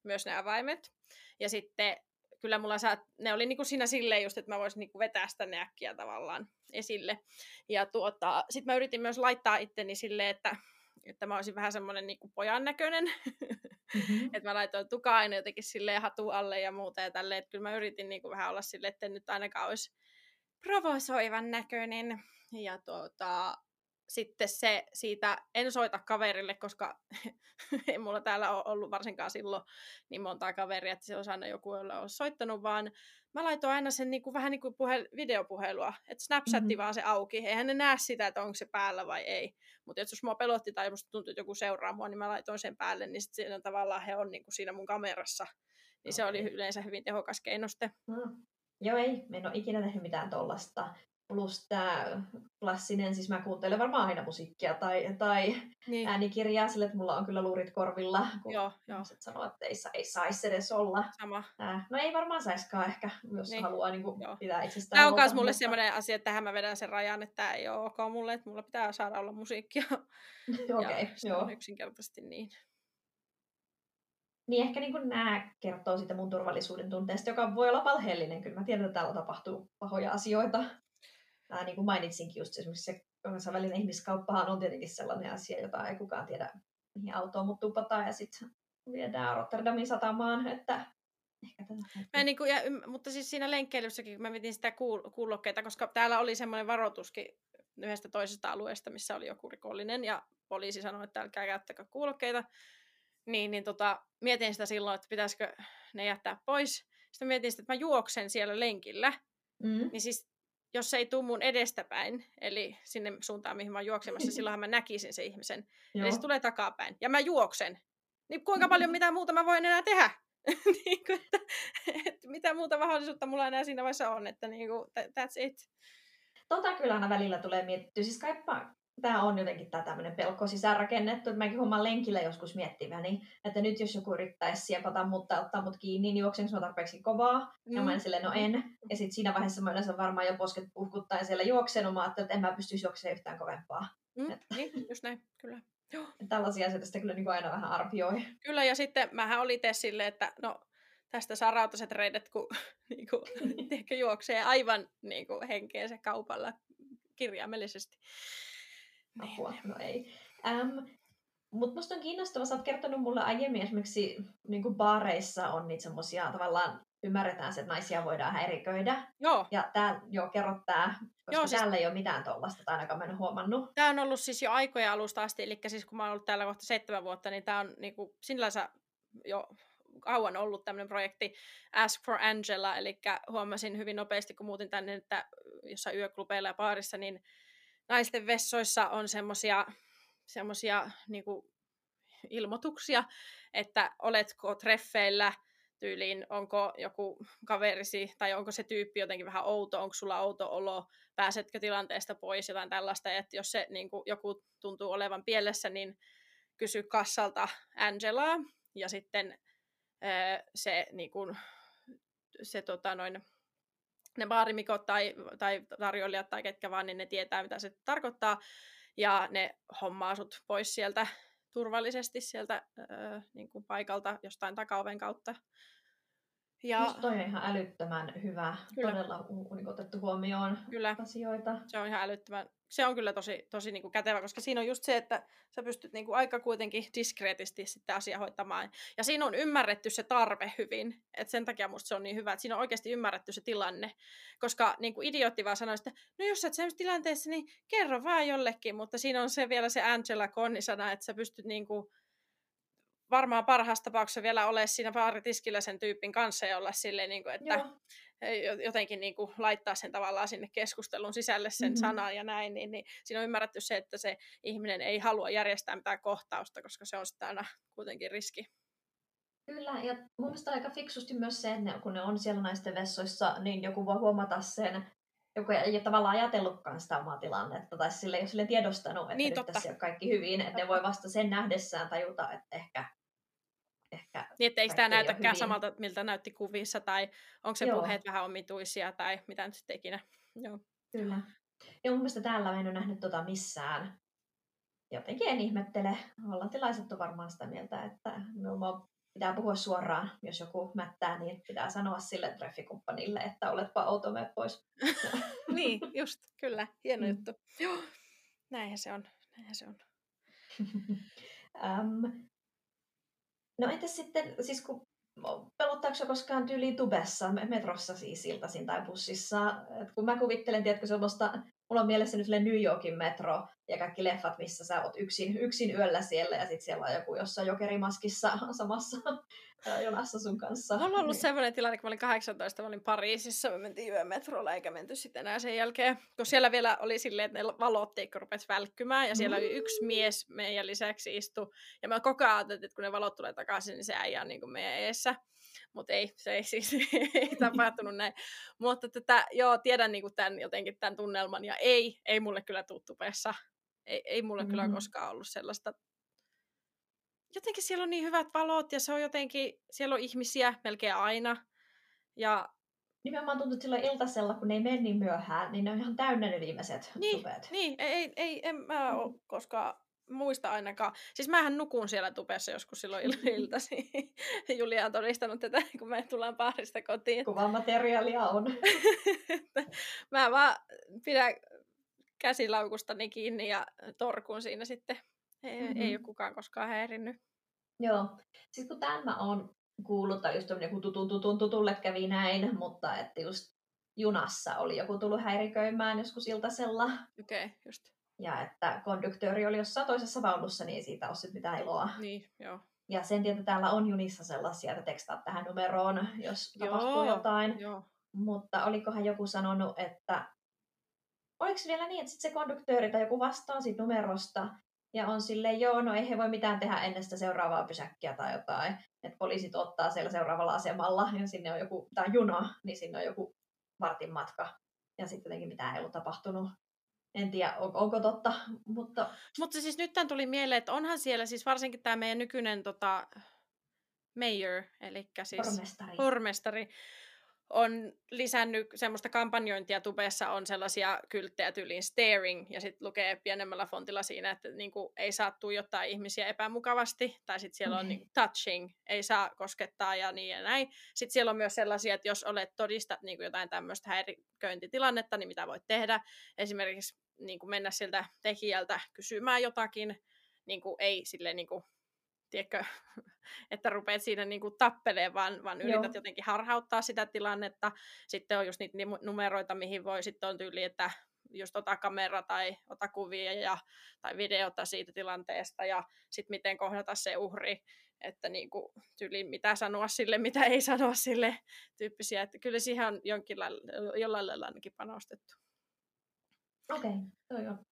myös ne avaimet, ja sitten kyllä mulla saa, ne oli niinku siinä silleen just, että mä voisin niinku vetää sitä ne äkkiä tavallaan esille. Ja tuota, sitten mä yritin myös laittaa itteni silleen, että, että mä olisin vähän semmoinen niinku pojan näköinen. Mm-hmm. [laughs] että mä laitoin tukaa aina jotenkin silleen hatu alle ja muuta ja tälleen. Että kyllä mä yritin niinku vähän olla silleen, että nyt ainakaan olisi provosoivan näköinen. Ja tuota, sitten se siitä, en soita kaverille, koska [laughs] ei mulla täällä ole ollut varsinkaan silloin niin montaa kaveria, että se olisi aina joku, jolla olisi soittanut, vaan mä laitoin aina sen niin kuin, vähän niin kuin puhe, videopuhelua, että Snapchatti mm-hmm. vaan se auki. Eihän ne näe sitä, että onko se päällä vai ei. Mutta jos mua pelotti tai musta tuntui, että joku seuraa mua, niin mä laitoin sen päälle, niin sitten siinä tavallaan he on niin kuin siinä mun kamerassa. Niin okay. se oli yleensä hyvin tehokas keinoste. Mm. Joo, ei. Me en ole ikinä tehnyt mitään tollasta. Plus tämä klassinen, siis mä kuuntelen varmaan aina musiikkia tai, tai niin. äänikirjaa sille, että mulla on kyllä luurit korvilla, kun joo, joo. sanoo, että ei, ei saisi edes olla. Sama. Äh, no ei varmaan saiskaan ehkä, jos niin. haluaa niin kuin, pitää itsestään Tämä on myös mulle mutta... sellainen asia, että tähän mä vedän sen rajan, että tämä ei ole ok mulle, että mulla pitää saada olla musiikkia. [laughs] Okei, okay, joo. on yksinkertaisesti niin. Niin ehkä niin nämä kertoo siitä mun turvallisuuden tunteesta, joka voi olla valheellinen. Kyllä mä tiedän, että täällä tapahtuu pahoja asioita ää, niin kuin mainitsinkin just esimerkiksi se kansainvälinen ihmiskauppahan on tietenkin sellainen asia, jota ei kukaan tiedä, mihin autoon mut tupataan ja sitten viedään Rotterdamin satamaan, että. Mä niin kuin, ja, mutta siis siinä lenkkeilyssäkin, kun mä mietin sitä kuul- kuulokkeita, koska täällä oli semmoinen varoituskin yhdestä toisesta alueesta, missä oli joku rikollinen, ja poliisi sanoi, että älkää käyttäkää kuulokkeita, niin, niin tota, mietin sitä silloin, että pitäisikö ne jättää pois. Sitten mietin sitä, että mä juoksen siellä lenkillä, mm. niin siis jos se ei tule mun edestäpäin, eli sinne suuntaan, mihin mä oon juoksemassa, [clears throat] silloinhan mä näkisin se ihmisen. Joo. Eli se tulee takapäin. Ja mä juoksen. Niin kuinka paljon mitä muuta mä voin enää tehdä? [laughs] niin kuin, että, että mitä muuta mahdollisuutta mulla enää siinä vaiheessa on, että niin kuin, that's it. Tota kyllä aina välillä tulee mietittyä. Siis kaipa, tämä on jotenkin tämä tämmöinen pelko sisäänrakennettu, että mäkin homman lenkillä joskus miettiväni, että nyt jos joku yrittäisi siepata mut tai ottaa mut kiinni, niin juoksenko mä tarpeeksi kovaa? Mm. Ja mä en silleen, no en. Ja sitten siinä vaiheessa mä yleensä varmaan jo posket puhkuttaa ja siellä juoksen, mä että en mä pystyisi juoksemaan yhtään kovempaa. Mm, että... Niin, just näin, kyllä. Joo. [laughs] Tällaisia asioita sitä kyllä niin aina vähän arvioi. Kyllä, ja sitten mähän oli itse silleen, että no tästä saa rautaset reidet, kun [laughs] [laughs] niin kuin, juoksee aivan niin kuin, henkeensä kaupalla kirjaimellisesti. Apua, niin. no ei. Ähm, mutta musta on kiinnostavaa, sä oot kertonut mulle aiemmin esimerkiksi niin baareissa on niitä semmoisia tavallaan ymmärretään se, että naisia voidaan häiriköidä. Joo. Ja tää, joo, kerro tää, koska joo, siis... täällä ei ole mitään tuollaista, tai ainakaan mä en huomannut. Tämä on ollut siis jo aikoja alusta asti, eli siis kun mä oon ollut täällä kohta seitsemän vuotta, niin tämä on niinku, sinällänsä jo kauan ollut tämmöinen projekti Ask for Angela, eli huomasin hyvin nopeasti, kun muutin tänne, että jossain yöklubeilla ja baarissa, niin naisten vessoissa on semmoisia semmosia, niinku, ilmoituksia, että oletko treffeillä tyyliin, onko joku kaverisi tai onko se tyyppi jotenkin vähän outo, onko sulla outo olo, pääsetkö tilanteesta pois, jotain tällaista, että jos se niin kuin, joku tuntuu olevan pielessä, niin kysy kassalta Angelaa, ja sitten se, niin kuin, se tota, noin, ne baarimikot tai, tai tarjoilijat tai ketkä vaan, niin ne tietää, mitä se tarkoittaa. Ja ne hommaa sut pois sieltä turvallisesti sieltä öö, niin kuin paikalta jostain takaoven kautta. Ja... Just toi on ihan älyttömän hyvä, kyllä. todella niin otettu huomioon kyllä. asioita. Se on ihan älyttömän, se on kyllä tosi, tosi niin kuin kätevä, koska siinä on just se, että sä pystyt niin kuin aika kuitenkin diskreetisti sitten asia hoitamaan. Ja siinä on ymmärretty se tarve hyvin, että sen takia musta se on niin hyvä, että siinä on oikeasti ymmärretty se tilanne. Koska niin kuin idiootti vaan sanoi, että no jos sä oot tilanteessa, niin kerro vaan jollekin, mutta siinä on se vielä se Angela Conny-sana, että sä pystyt niin kuin varmaan parhaassa tapauksessa vielä ole siinä baaritiskillä sen tyypin kanssa ja olla silleen, niin kuin, että, jotenkin niin kuin laittaa sen tavallaan sinne keskustelun sisälle sen mm-hmm. sanan ja näin, niin, niin siinä on ymmärretty se, että se ihminen ei halua järjestää mitään kohtausta, koska se on sitten aina kuitenkin riski. Kyllä, ja mun mielestä aika fiksusti myös se, että kun ne on siellä naisten vessoissa, niin joku voi huomata sen, joku ei ole tavallaan ajatellutkaan sitä omaa tilannetta, tai sille ei ole sille tiedostanut, että niin, nyt tässä on kaikki hyvin, että ne voi vasta sen nähdessään tajuta, että ehkä ehkä... Niin, ettei sitä näytäkään samalta, miltä näytti kuvissa, tai onko se Joo. puheet vähän omituisia, tai mitä nyt sitten ikinä. Joo. Kyllä. Ja mun mielestä täällä en ole nähnyt tota missään. Jotenkin en ihmettele. Hollantilaiset on varmaan sitä mieltä, että no, pitää puhua suoraan. Jos joku mättää, niin pitää sanoa sille treffikumppanille, että oletpa outo, pois. [laughs] niin, just, kyllä. Hieno mm. juttu. Joo, näinhän se on. Näinhän se on. [laughs] um, No entäs sitten, siis kun pelottaako se koskaan tyyliin tubessa, metrossa siis iltaisin tai bussissa? Et kun mä kuvittelen, tiedätkö, semmoista, mulla on mielessä nyt New Yorkin metro ja kaikki leffat, missä sä oot yksin, yksin yöllä siellä ja sitten siellä on joku jossain jokerimaskissa [laughs] samassa jonassa sun kanssa. On ollut niin. sellainen tilanne, kun mä olin 18, mä olin Pariisissa, me mentiin yömetrolla eikä menty sitten enää sen jälkeen. Kun siellä vielä oli silleen, että ne valot teikko rupesi välkkymään ja siellä mm. oli yksi mies meidän lisäksi istu. Ja mä koko ajan että kun ne valot tulee takaisin, niin se äijä on niin kuin meidän eessä. Mutta ei, se ei siis [laughs] ei [laughs] tapahtunut näin. Mutta tätä, joo, tiedän niin kuin tämän, jotenkin tämän tunnelman ja ei, ei mulle kyllä tuttu pessa. Ei, ei mulle mm-hmm. kyllä koskaan ollut sellaista jotenkin siellä on niin hyvät valot ja se on jotenkin, siellä on ihmisiä melkein aina. Ja Nimenomaan tuntuu, että silloin iltasella, kun ne ei mene niin myöhään, niin ne on ihan täynnä ne viimeiset niin, tupet. Niin, ei, ei, en mä ole koskaan muista ainakaan. Siis mähän nukun siellä tupessa joskus silloin il- [laughs] iltasi. [laughs] Julia on todistanut tätä, [laughs] kun me tullaan paarista kotiin. Kuvamateriaalia on. mä vaan pidän käsilaukustani kiinni ja torkun siinä sitten ei, mm-hmm. ei ole kukaan koskaan häirinnyt. Joo. Siis kun tämän mä oon kuullut, tai just joku tutun tutun tutulle kävi näin, mutta että just junassa oli joku tullut häiriköimään joskus iltasella. Okei, okay, just. Ja että konduktööri oli jossain toisessa vaunussa, niin siitä on sitten mitään iloa. Niin, joo. Ja sen tietä täällä on junissa sellaisia, että tekstaat tähän numeroon, jos tapahtuu joo, jotain. Joo. Mutta olikohan joku sanonut, että oliko vielä niin, että sit se konduktööri tai joku vastaa siitä numerosta, ja on sille joo, no ei he voi mitään tehdä ennen sitä seuraavaa pysäkkiä tai jotain. Että poliisit ottaa siellä seuraavalla asemalla ja sinne on joku, tai juna, niin sinne on joku vartin matka. Ja sitten jotenkin mitään ei ollut tapahtunut. En tiedä, on, onko totta, mutta... Mutta siis nyt tämän tuli mieleen, että onhan siellä siis varsinkin tämä meidän nykyinen tota, mayor, eli siis pormestari. pormestari on lisännyt semmoista kampanjointia tubessa, on sellaisia kylttejä tyyliin staring, ja sitten lukee pienemmällä fontilla siinä, että niinku, ei saa tuijottaa ihmisiä epämukavasti, tai sitten siellä on niinku, touching, ei saa koskettaa ja niin ja näin. Sitten siellä on myös sellaisia, että jos olet todistat niinku, jotain tämmöistä häiriköintitilannetta, niin mitä voit tehdä. Esimerkiksi niinku, mennä siltä tekijältä kysymään jotakin, niinku, ei silleen niinku, tiedätkö, [laughs] että rupeat siinä niin kuin tappeleen, vaan, vaan yrität Joo. jotenkin harhauttaa sitä tilannetta. Sitten on just niitä numeroita, mihin voi sitten on tyyli, että just ota kamera tai ota kuvia ja, tai videota siitä tilanteesta ja sitten miten kohdata se uhri, että niin kuin, tyyli mitä sanoa sille, mitä ei sanoa sille tyyppisiä, että kyllä siihen on jonkin lailla, jollain lailla ainakin panostettu. Okei, okay, toi on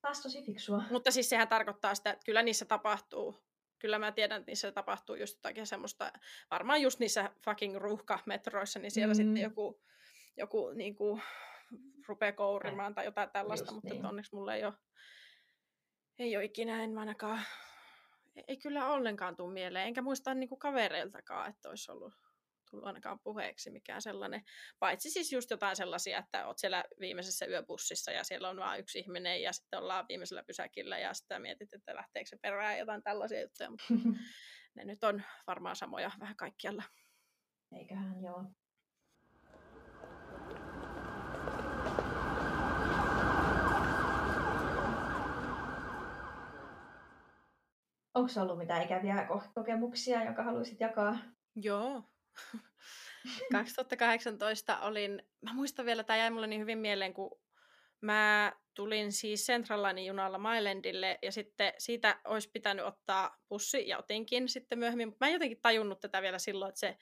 taas tosi fiksua. Mutta siis sehän tarkoittaa sitä, että kyllä niissä tapahtuu kyllä mä tiedän, että niissä tapahtuu just jotakin semmoista, varmaan just niissä fucking ruuhkametroissa, niin siellä mm. sitten joku, joku niin kuin, rupeaa kourimaan tai jotain tällaista, just mutta niin. onneksi mulla ei ole, ei ole ikinä, en ainakaan, ei kyllä ollenkaan tule mieleen, enkä muista niin kuin kavereiltakaan, että olisi ollut tullut ainakaan puheeksi mikään sellainen. Paitsi siis just jotain sellaisia, että oot siellä viimeisessä yöbussissa ja siellä on vain yksi ihminen ja sitten ollaan viimeisellä pysäkillä ja sitten mietit, että lähteekö se perään jotain tällaisia juttuja. Mutta [laughs] ne nyt on varmaan samoja vähän kaikkialla. Eiköhän joo. Onko ollut mitään ikäviä kokemuksia, jonka haluaisit jakaa? Joo, [laughs] 2018 olin, mä muistan vielä, tämä jäi mulle niin hyvin mieleen, kun mä tulin siis Central Linein junalla Mailandille ja sitten siitä olisi pitänyt ottaa bussi ja otinkin sitten myöhemmin, mutta mä en jotenkin tajunnut tätä vielä silloin, että se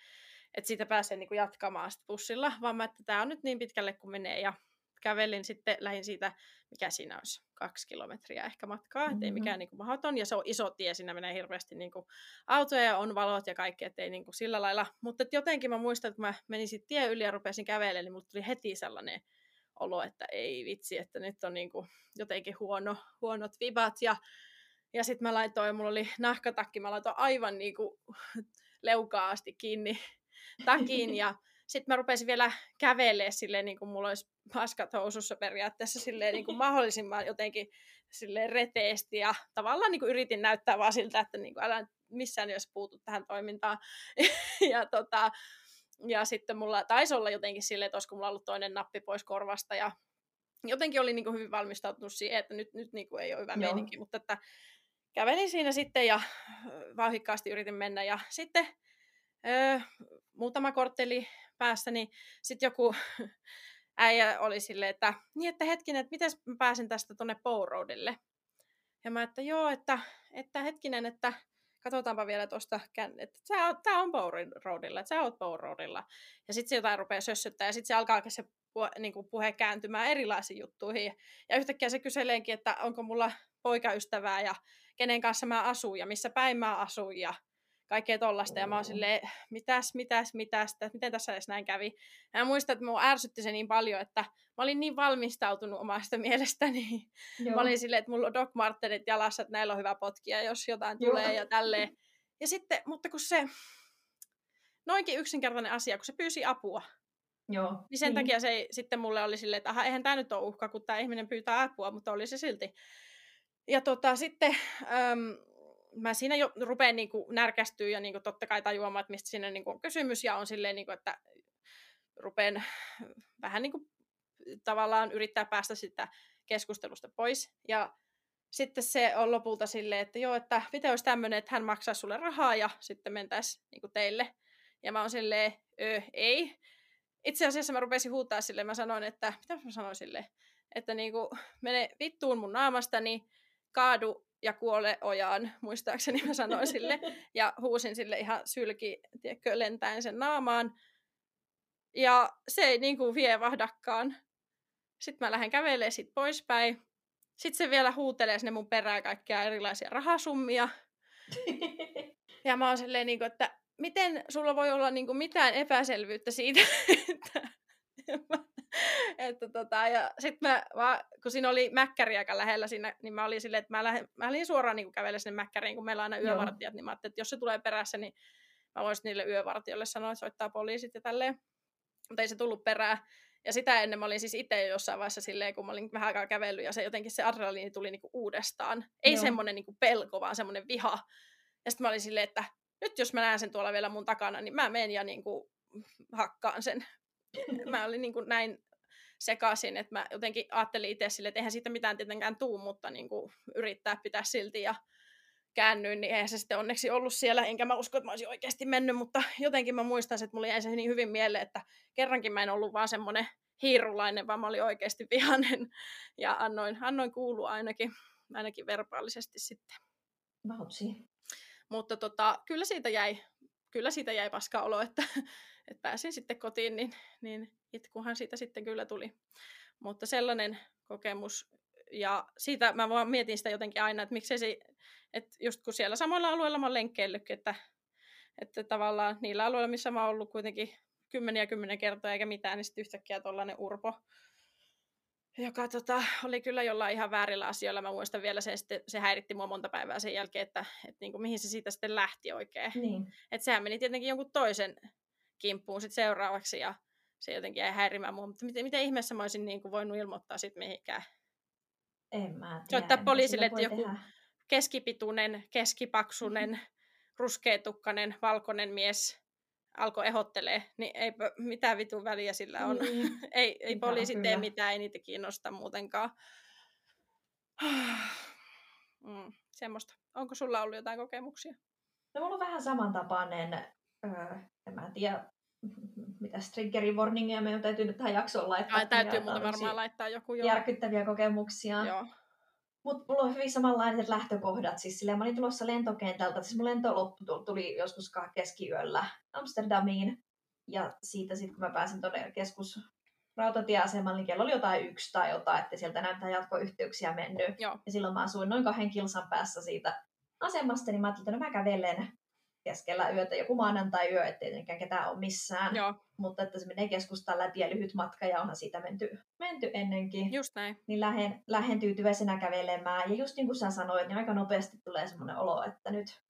että siitä pääsee niin kuin jatkamaan sit bussilla, vaan mä, että tämä on nyt niin pitkälle kuin menee ja kävelin sitten, lähin siitä, mikä siinä olisi, kaksi kilometriä ehkä matkaa, mm-hmm. ettei mikään niin kuin mahdoton, ja se on iso tie, siinä menee hirveästi niin kuin autoja ja on valot ja kaikki, ettei niin kuin sillä lailla, mutta jotenkin mä muistan, että kun mä menin sitten tie yli ja rupesin kävelemään, niin mulle tuli heti sellainen olo, että ei vitsi, että nyt on niin kuin jotenkin huono, huonot vibat, ja, ja sitten mä laitoin, mulla oli nahkatakki, mä laitoin aivan niin kuin leukaa asti kiinni [laughs] takin, ja sitten mä rupesin vielä kävelemään silleen, niin kuin mulla olisi paskat housussa periaatteessa silleen, niin kuin [laughs] mahdollisimman jotenkin silleen reteesti ja tavallaan niin kuin yritin näyttää vaan siltä, että niin kuin, älä missään jos puutu tähän toimintaan. [laughs] ja, tota, ja sitten mulla taisi olla jotenkin silleen, että olisiko mulla ollut toinen nappi pois korvasta ja jotenkin oli niin kuin hyvin valmistautunut siihen, että nyt, nyt niin kuin ei ole hyvä Joo. meininki, mutta että kävelin siinä sitten ja vauhikkaasti yritin mennä ja sitten öö, muutama kortteli päässä, niin sitten joku [laughs] äijä oli silleen, että niin, että hetkinen, että miten mä pääsen tästä tuonne Bow Roadille. Ja mä, että joo, että, että hetkinen, että katsotaanpa vielä tuosta, että tämä on Bow Roadilla, että sä oot Bow Roadilla. Ja sitten se jotain rupeaa sössöttää ja sitten se alkaa se puhe, niin kuin puhe kääntymään erilaisiin juttuihin. Ja yhtäkkiä se kyseleekin, että onko mulla poikaystävää ja kenen kanssa mä asun ja missä päin mä asun ja kaikkea tollasta. Ja mä oon silleen, mitäs, mitäs, mitäs, että miten tässä edes näin kävi. Ja mä muistan, että mua ärsytti se niin paljon, että mä olin niin valmistautunut omasta [laughs] mielestäni. Joo. Mä olin silleen, että mulla on Doc Martenit jalassa, että näillä on hyvä potkia, jos jotain Joo. tulee ja tälleen. Ja sitten, mutta kun se, noinkin yksinkertainen asia, kun se pyysi apua, Joo, niin sen niin. takia se ei, sitten mulle oli silleen, että aha, eihän tämä nyt ole uhka, kun tämä ihminen pyytää apua, mutta oli se silti. Ja tota, sitten äm, mä siinä jo rupean niin kuin närkästyä ja niin kuin totta kai tajuamaan, että mistä siinä niin kuin on kysymys ja on silleen, niin kuin, että rupean vähän niin kuin tavallaan yrittää päästä sitä keskustelusta pois. Ja sitten se on lopulta silleen, että joo, että miten olisi tämmöinen, että hän maksaa sulle rahaa ja sitten mentäisi niin teille. Ja mä oon silleen, öö, ei. Itse asiassa mä rupesin huutaa silleen, mä sanoin, että, mitä mä sanoin silleen, että niin kuin, mene vittuun mun naamastani, kaadu ja kuole ojaan, muistaakseni mä sanoin sille, ja huusin sille ihan sylki, tiedätkö, lentäen sen naamaan. Ja se ei niin kuin vie vahdakkaan. Sitten mä lähden kävelemään sit poispäin. Sitten se vielä huutelee sinne mun perään kaikkia erilaisia rahasummia. [laughs] ja mä oon silleen, niin kuin, että miten sulla voi olla niin kuin mitään epäselvyyttä siitä, [laughs] että [laughs] että tota, ja sitten mä, mä, kun siinä oli mäkkäri aika lähellä siinä, niin mä olin silleen, että mä, lähdin, mä olin suoraan niin kävellä sinne mäkkäriin, kun meillä on aina yövartijat, niin mä ajattelin, että jos se tulee perässä, niin mä voisin niille yövartijoille sanoa, että soittaa poliisit ja tälleen. Mutta ei se tullut perään. Ja sitä ennen mä olin siis itse jossain vaiheessa silleen, kun mä olin vähän aikaa kävellyt ja se jotenkin se adrenaliini tuli niinku uudestaan. Ei Joo. semmoinen niinku pelko, vaan semmoinen viha. Ja sitten mä olin silleen, että nyt jos mä näen sen tuolla vielä mun takana, niin mä menen ja niinku hakkaan sen. [laughs] mä olin niinku näin sekaisin, että mä jotenkin ajattelin itse sille, että eihän siitä mitään tietenkään tuu, mutta niin kuin yrittää pitää silti ja käännyin, niin eihän se sitten onneksi ollut siellä, enkä mä usko, että mä olisin oikeasti mennyt, mutta jotenkin mä muistan, että mulla jäi se niin hyvin mieleen, että kerrankin mä en ollut vaan semmoinen hiirulainen, vaan mä olin oikeasti vihainen [laughs] ja annoin, annoin kuulua ainakin, ainakin verbaalisesti sitten. Vautsi. Mutta tota, kyllä siitä jäi, kyllä siitä jäi paska olo, että, että pääsin sitten kotiin, niin, niin itkuhan siitä sitten kyllä tuli. Mutta sellainen kokemus, ja siitä mä vaan mietin sitä jotenkin aina, että miksei se, että just kun siellä samoilla alueilla mä oon lenkkeillytkin, että, että tavallaan niillä alueilla, missä mä oon ollut kuitenkin kymmeniä kymmeniä kertoja eikä mitään, niin sitten yhtäkkiä tuollainen urpo, joka tota, oli kyllä jollain ihan väärillä asioilla. Mä muistan vielä sen, sitten, se häiritti mua monta päivää sen jälkeen, että, että niin kuin, mihin se siitä sitten lähti oikein. Niin. Että sehän meni tietenkin jonkun toisen kimppuun sit seuraavaksi ja se jotenkin jäi häirimään mua. Mutta miten, miten ihmeessä mä olisin niin kuin voinut ilmoittaa sit mihinkään? En mä tiedä. Soittaa poliisille, että joku tehdä. keskipituinen, keskipaksunen, mm-hmm. [laughs] ruskeetukkainen, valkoinen mies alkoi ehottelee, niin ei mitään vitun väliä sillä on. Niin. [laughs] ei ei poliisi tee mitään, ei niitä kiinnosta muutenkaan. [sighs] mm, semmoista. Onko sulla ollut jotain kokemuksia? No mulla on vähän samantapainen, öö, en mä tiedä, mitä triggeri warningia meidän täytyy nyt tähän jaksoon laittaa. Ai, täytyy muuten varmaan laittaa joku jo. Järkyttäviä kokemuksia. Joo. Mutta mulla on hyvin samanlaiset lähtökohdat. Siis silleen, mä olin tulossa lentokentältä, siis mun lento loppu tuli joskus keskiyöllä Amsterdamiin. Ja siitä sitten, kun mä pääsin tuonne keskus rautatieasemalle, niin kello oli jotain yksi tai jotain, että sieltä näyttää jatkoyhteyksiä mennyt. Joo. Ja silloin mä asuin noin kahden kilsan päässä siitä asemasta, niin mä ajattelin, että no mä kävelen keskellä yötä, joku maanantai-yö, ettei tietenkään ketään ole missään. Joo, Mutta että se menee keskustaan läpi ja lyhyt matka ja onhan siitä menty, menty ennenkin. just näin. Niin lähden, lähden tyytyväisenä kävelemään. Ja just niin kuin sä sanoit, niin aika nopeasti tulee semmoinen olo, että nyt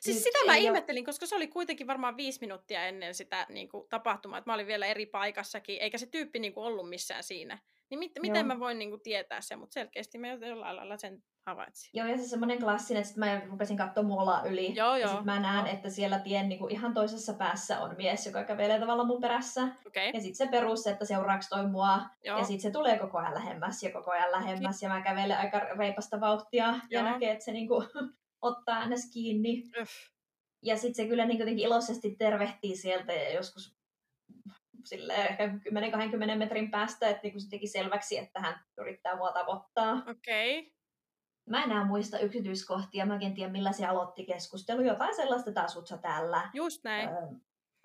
Siis Nyt sitä mä ihmettelin, koska se oli kuitenkin varmaan viisi minuuttia ennen sitä niin kuin, tapahtumaa, että mä olin vielä eri paikassakin, eikä se tyyppi niin kuin, ollut missään siinä. Niin mit, miten Joo. mä voin niin kuin, tietää sen, mutta selkeästi mä jollain lailla sen havaitsin. Joo, ja se semmoinen klassinen, että mä rupesin katsoa muolaa yli. Joo, ja joo, sit mä näen, joo. että siellä tien niin kuin ihan toisessa päässä on mies, joka kävelee tavallaan mun perässä. Okei, Ja sitten se perus, että seuraaks toi mua. joo, Ja sitten se tulee koko ajan lähemmäs ja koko ajan lähemmäs. Ja mä kävelen aika reipasta vauhtia. Ja Joo. näkee, että se niinku [laughs] ottaa ns. kiinni. Öf. Ja sitten se kyllä niin jotenkin iloisesti tervehtii sieltä ja joskus sille ehkä 10-20 metrin päästä, että niin se teki selväksi, että hän yrittää mua tavoittaa. okei, Mä enää muista yksityiskohtia, mä en tiedä millaisia aloitti keskustelu. Jotain sellaista, että asut sä täällä, just näin. öö,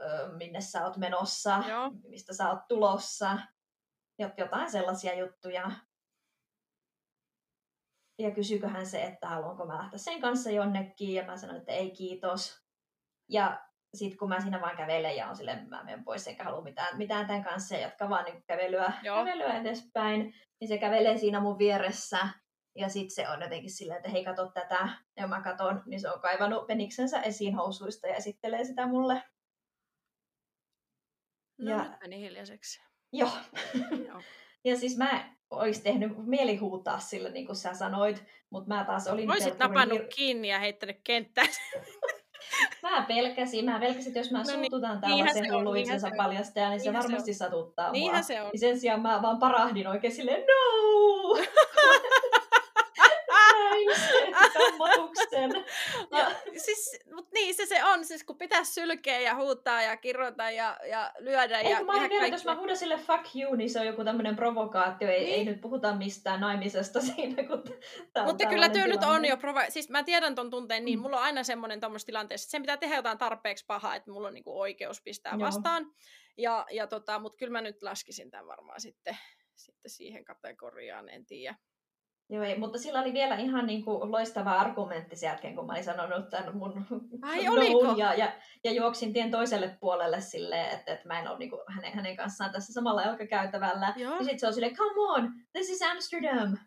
öö, minne sä oot menossa, Joo. mistä sä oot tulossa. Jot- Jotain sellaisia juttuja. Ja kysyiköhän se, että haluanko mä lähteä sen kanssa jonnekin, ja mä sanoin, että ei kiitos. Ja sitten kun mä siinä vaan kävelen ja on silleen, mä menen pois enkä halua mitään, mitään tämän kanssa ja jatka vaan niin kävelyä, Joo. kävelyä edespäin, niin se kävelee siinä mun vieressä. Ja sitten se on jotenkin silleen, että hei kato tätä. Ja mä katon, niin se on kaivannut peniksensä esiin housuista ja esittelee sitä mulle. No Ja- nyt meni hiljaiseksi. Joo. Joo. [laughs] ja siis mä ois tehnyt mieli huutaa sille, niin kuin sä sanoit, mutta mä taas olin... Olisit napannut hir- kiinni ja heittänyt kenttään. [laughs] Mä pelkäsin, mä pelkäsin, että jos mä No niin, suututan tällaisen se on, hullu niinhän itsensä se on. paljastaja, niin se Niinhän se varmasti satuttaa Niinhän mua. se on. Niin sen sijaan mä vaan parahdin oikein silleen, no! [laughs] Näin sen kammotuksen. Ja, siis, mut niin se se on, siis kun pitäisi sylkeä ja huutaa ja kirrota ja, ja lyödä Ei, ja mä vielä, että jos mä huudan sille fuck you, niin se on joku tämmöinen provokaatio. Ei, Niin. ei nyt puhuta mistään naimisesta [laughs] siinä, kun tää Mutta kyllä työ nyt on jo, prova- siis mä tiedän ton tunteen niin, Mm. mulla on aina semmoinen tuommoisessa tilanteessa, että sen pitää tehdä jotain tarpeeksi pahaa, että mulla on niinku oikeus pistää Joo. vastaan. Ja, ja tota, mutta kyllä mä nyt laskisin tämän varmaan sitten, sitten siihen kategoriaan, en tiedä. Joo, ei, mutta sillä oli vielä ihan niin kuin loistava argumentti sen jälkeen, kun mä olin sanonut tämän mun Ai, [laughs] oliko? ja, ja, ja, juoksin tien toiselle puolelle silleen, että, että mä en ole niin kuin hänen, hänen kanssaan tässä samalla jalkakäytävällä. Joo. Ja sitten se on silleen, come on, this is Amsterdam.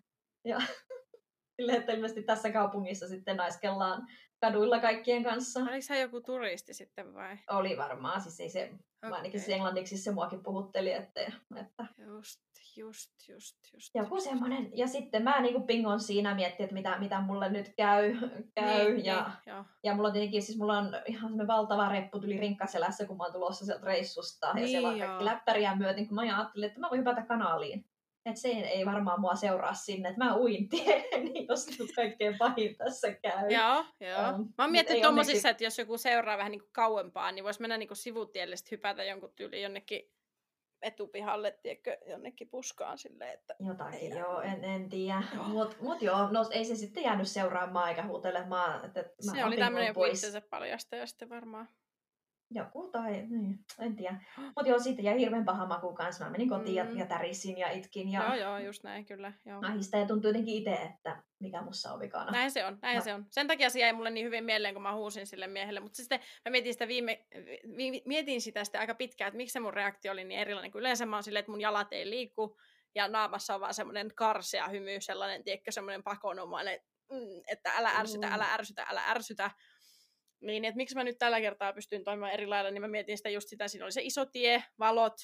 Ja [laughs] silleen, että ilmeisesti tässä kaupungissa sitten naiskellaan kaduilla kaikkien kanssa. Oliko hän joku turisti sitten vai? Oli varmaan, siis ei se, okay. ainakin se englanniksi se muakin puhutteli, että, että Just, just, just, just. joku semmoinen. Ja sitten mä niinku pingon siinä miettiä, että mitä, mitä mulle nyt käy. käy niin, ja, niin, ja mulla on tietenkin, siis mulla on ihan semmoinen valtava reppu tuli rinkkaselässä, kun mä oon tulossa sieltä reissusta. Ja Niin, siellä on kaikki läppäriä myöten, kun mä ajattelin, että mä voin hypätä kanaaliin. Että se ei varmaan mua seuraa sinne, että mä uin tien, [laughs] niin jos nyt kaikkein pahin tässä käy. Joo, joo. Ähm, Mä oon miettinyt ei tommosissa, onneksi- että jos joku seuraa vähän niin kuin kauempaa, niin voisi mennä niin kuin sivutielle sit hypätä jonkun tyyli jonnekin etupihalle, tiedätkö, jonnekin puskaan silleen, että Jotakin, Ei joo, en, en tiedä. Joo. Mut, mut joo, no ei se sitten jäänyt seuraamaan eikä huutelemaan. Että, mä se oli tämmöinen joku pois. itsensä paljastaja sitten varmaan. Joku tai, niin, en tiedä. Mutta joo, siitä jäi hirveän paha maku kanssa. Mä menin kotiin Mm. ja, ja tärisin ja itkin ja Joo, joo, just näin kyllä. Joo. ahista ja tuntui jotenkin itse, että mikä mussa on vikana. Näin se on, näin No. se on. Sen takia se jäi mulle niin hyvin mieleen, kun mä huusin sille miehelle. Mutta sitten mä mietin sitä, viime, vi, mietin sitä sitten aika pitkään, että miksi se mun reaktio oli niin erilainen. Kun yleensä mä oon silleen, että mun jalat ei liiku ja naamassa on vaan semmoinen karsea hymy, sellainen, tiedätkö, semmoinen pakonomainen, mm, että älä ärsytä, Mm. älä ärsytä, älä ärsytä. Niin, että miksi mä nyt tällä kertaa pystyn toimimaan eri lailla, niin mä mietin sitä just sitä, siinä oli se iso tie, valot,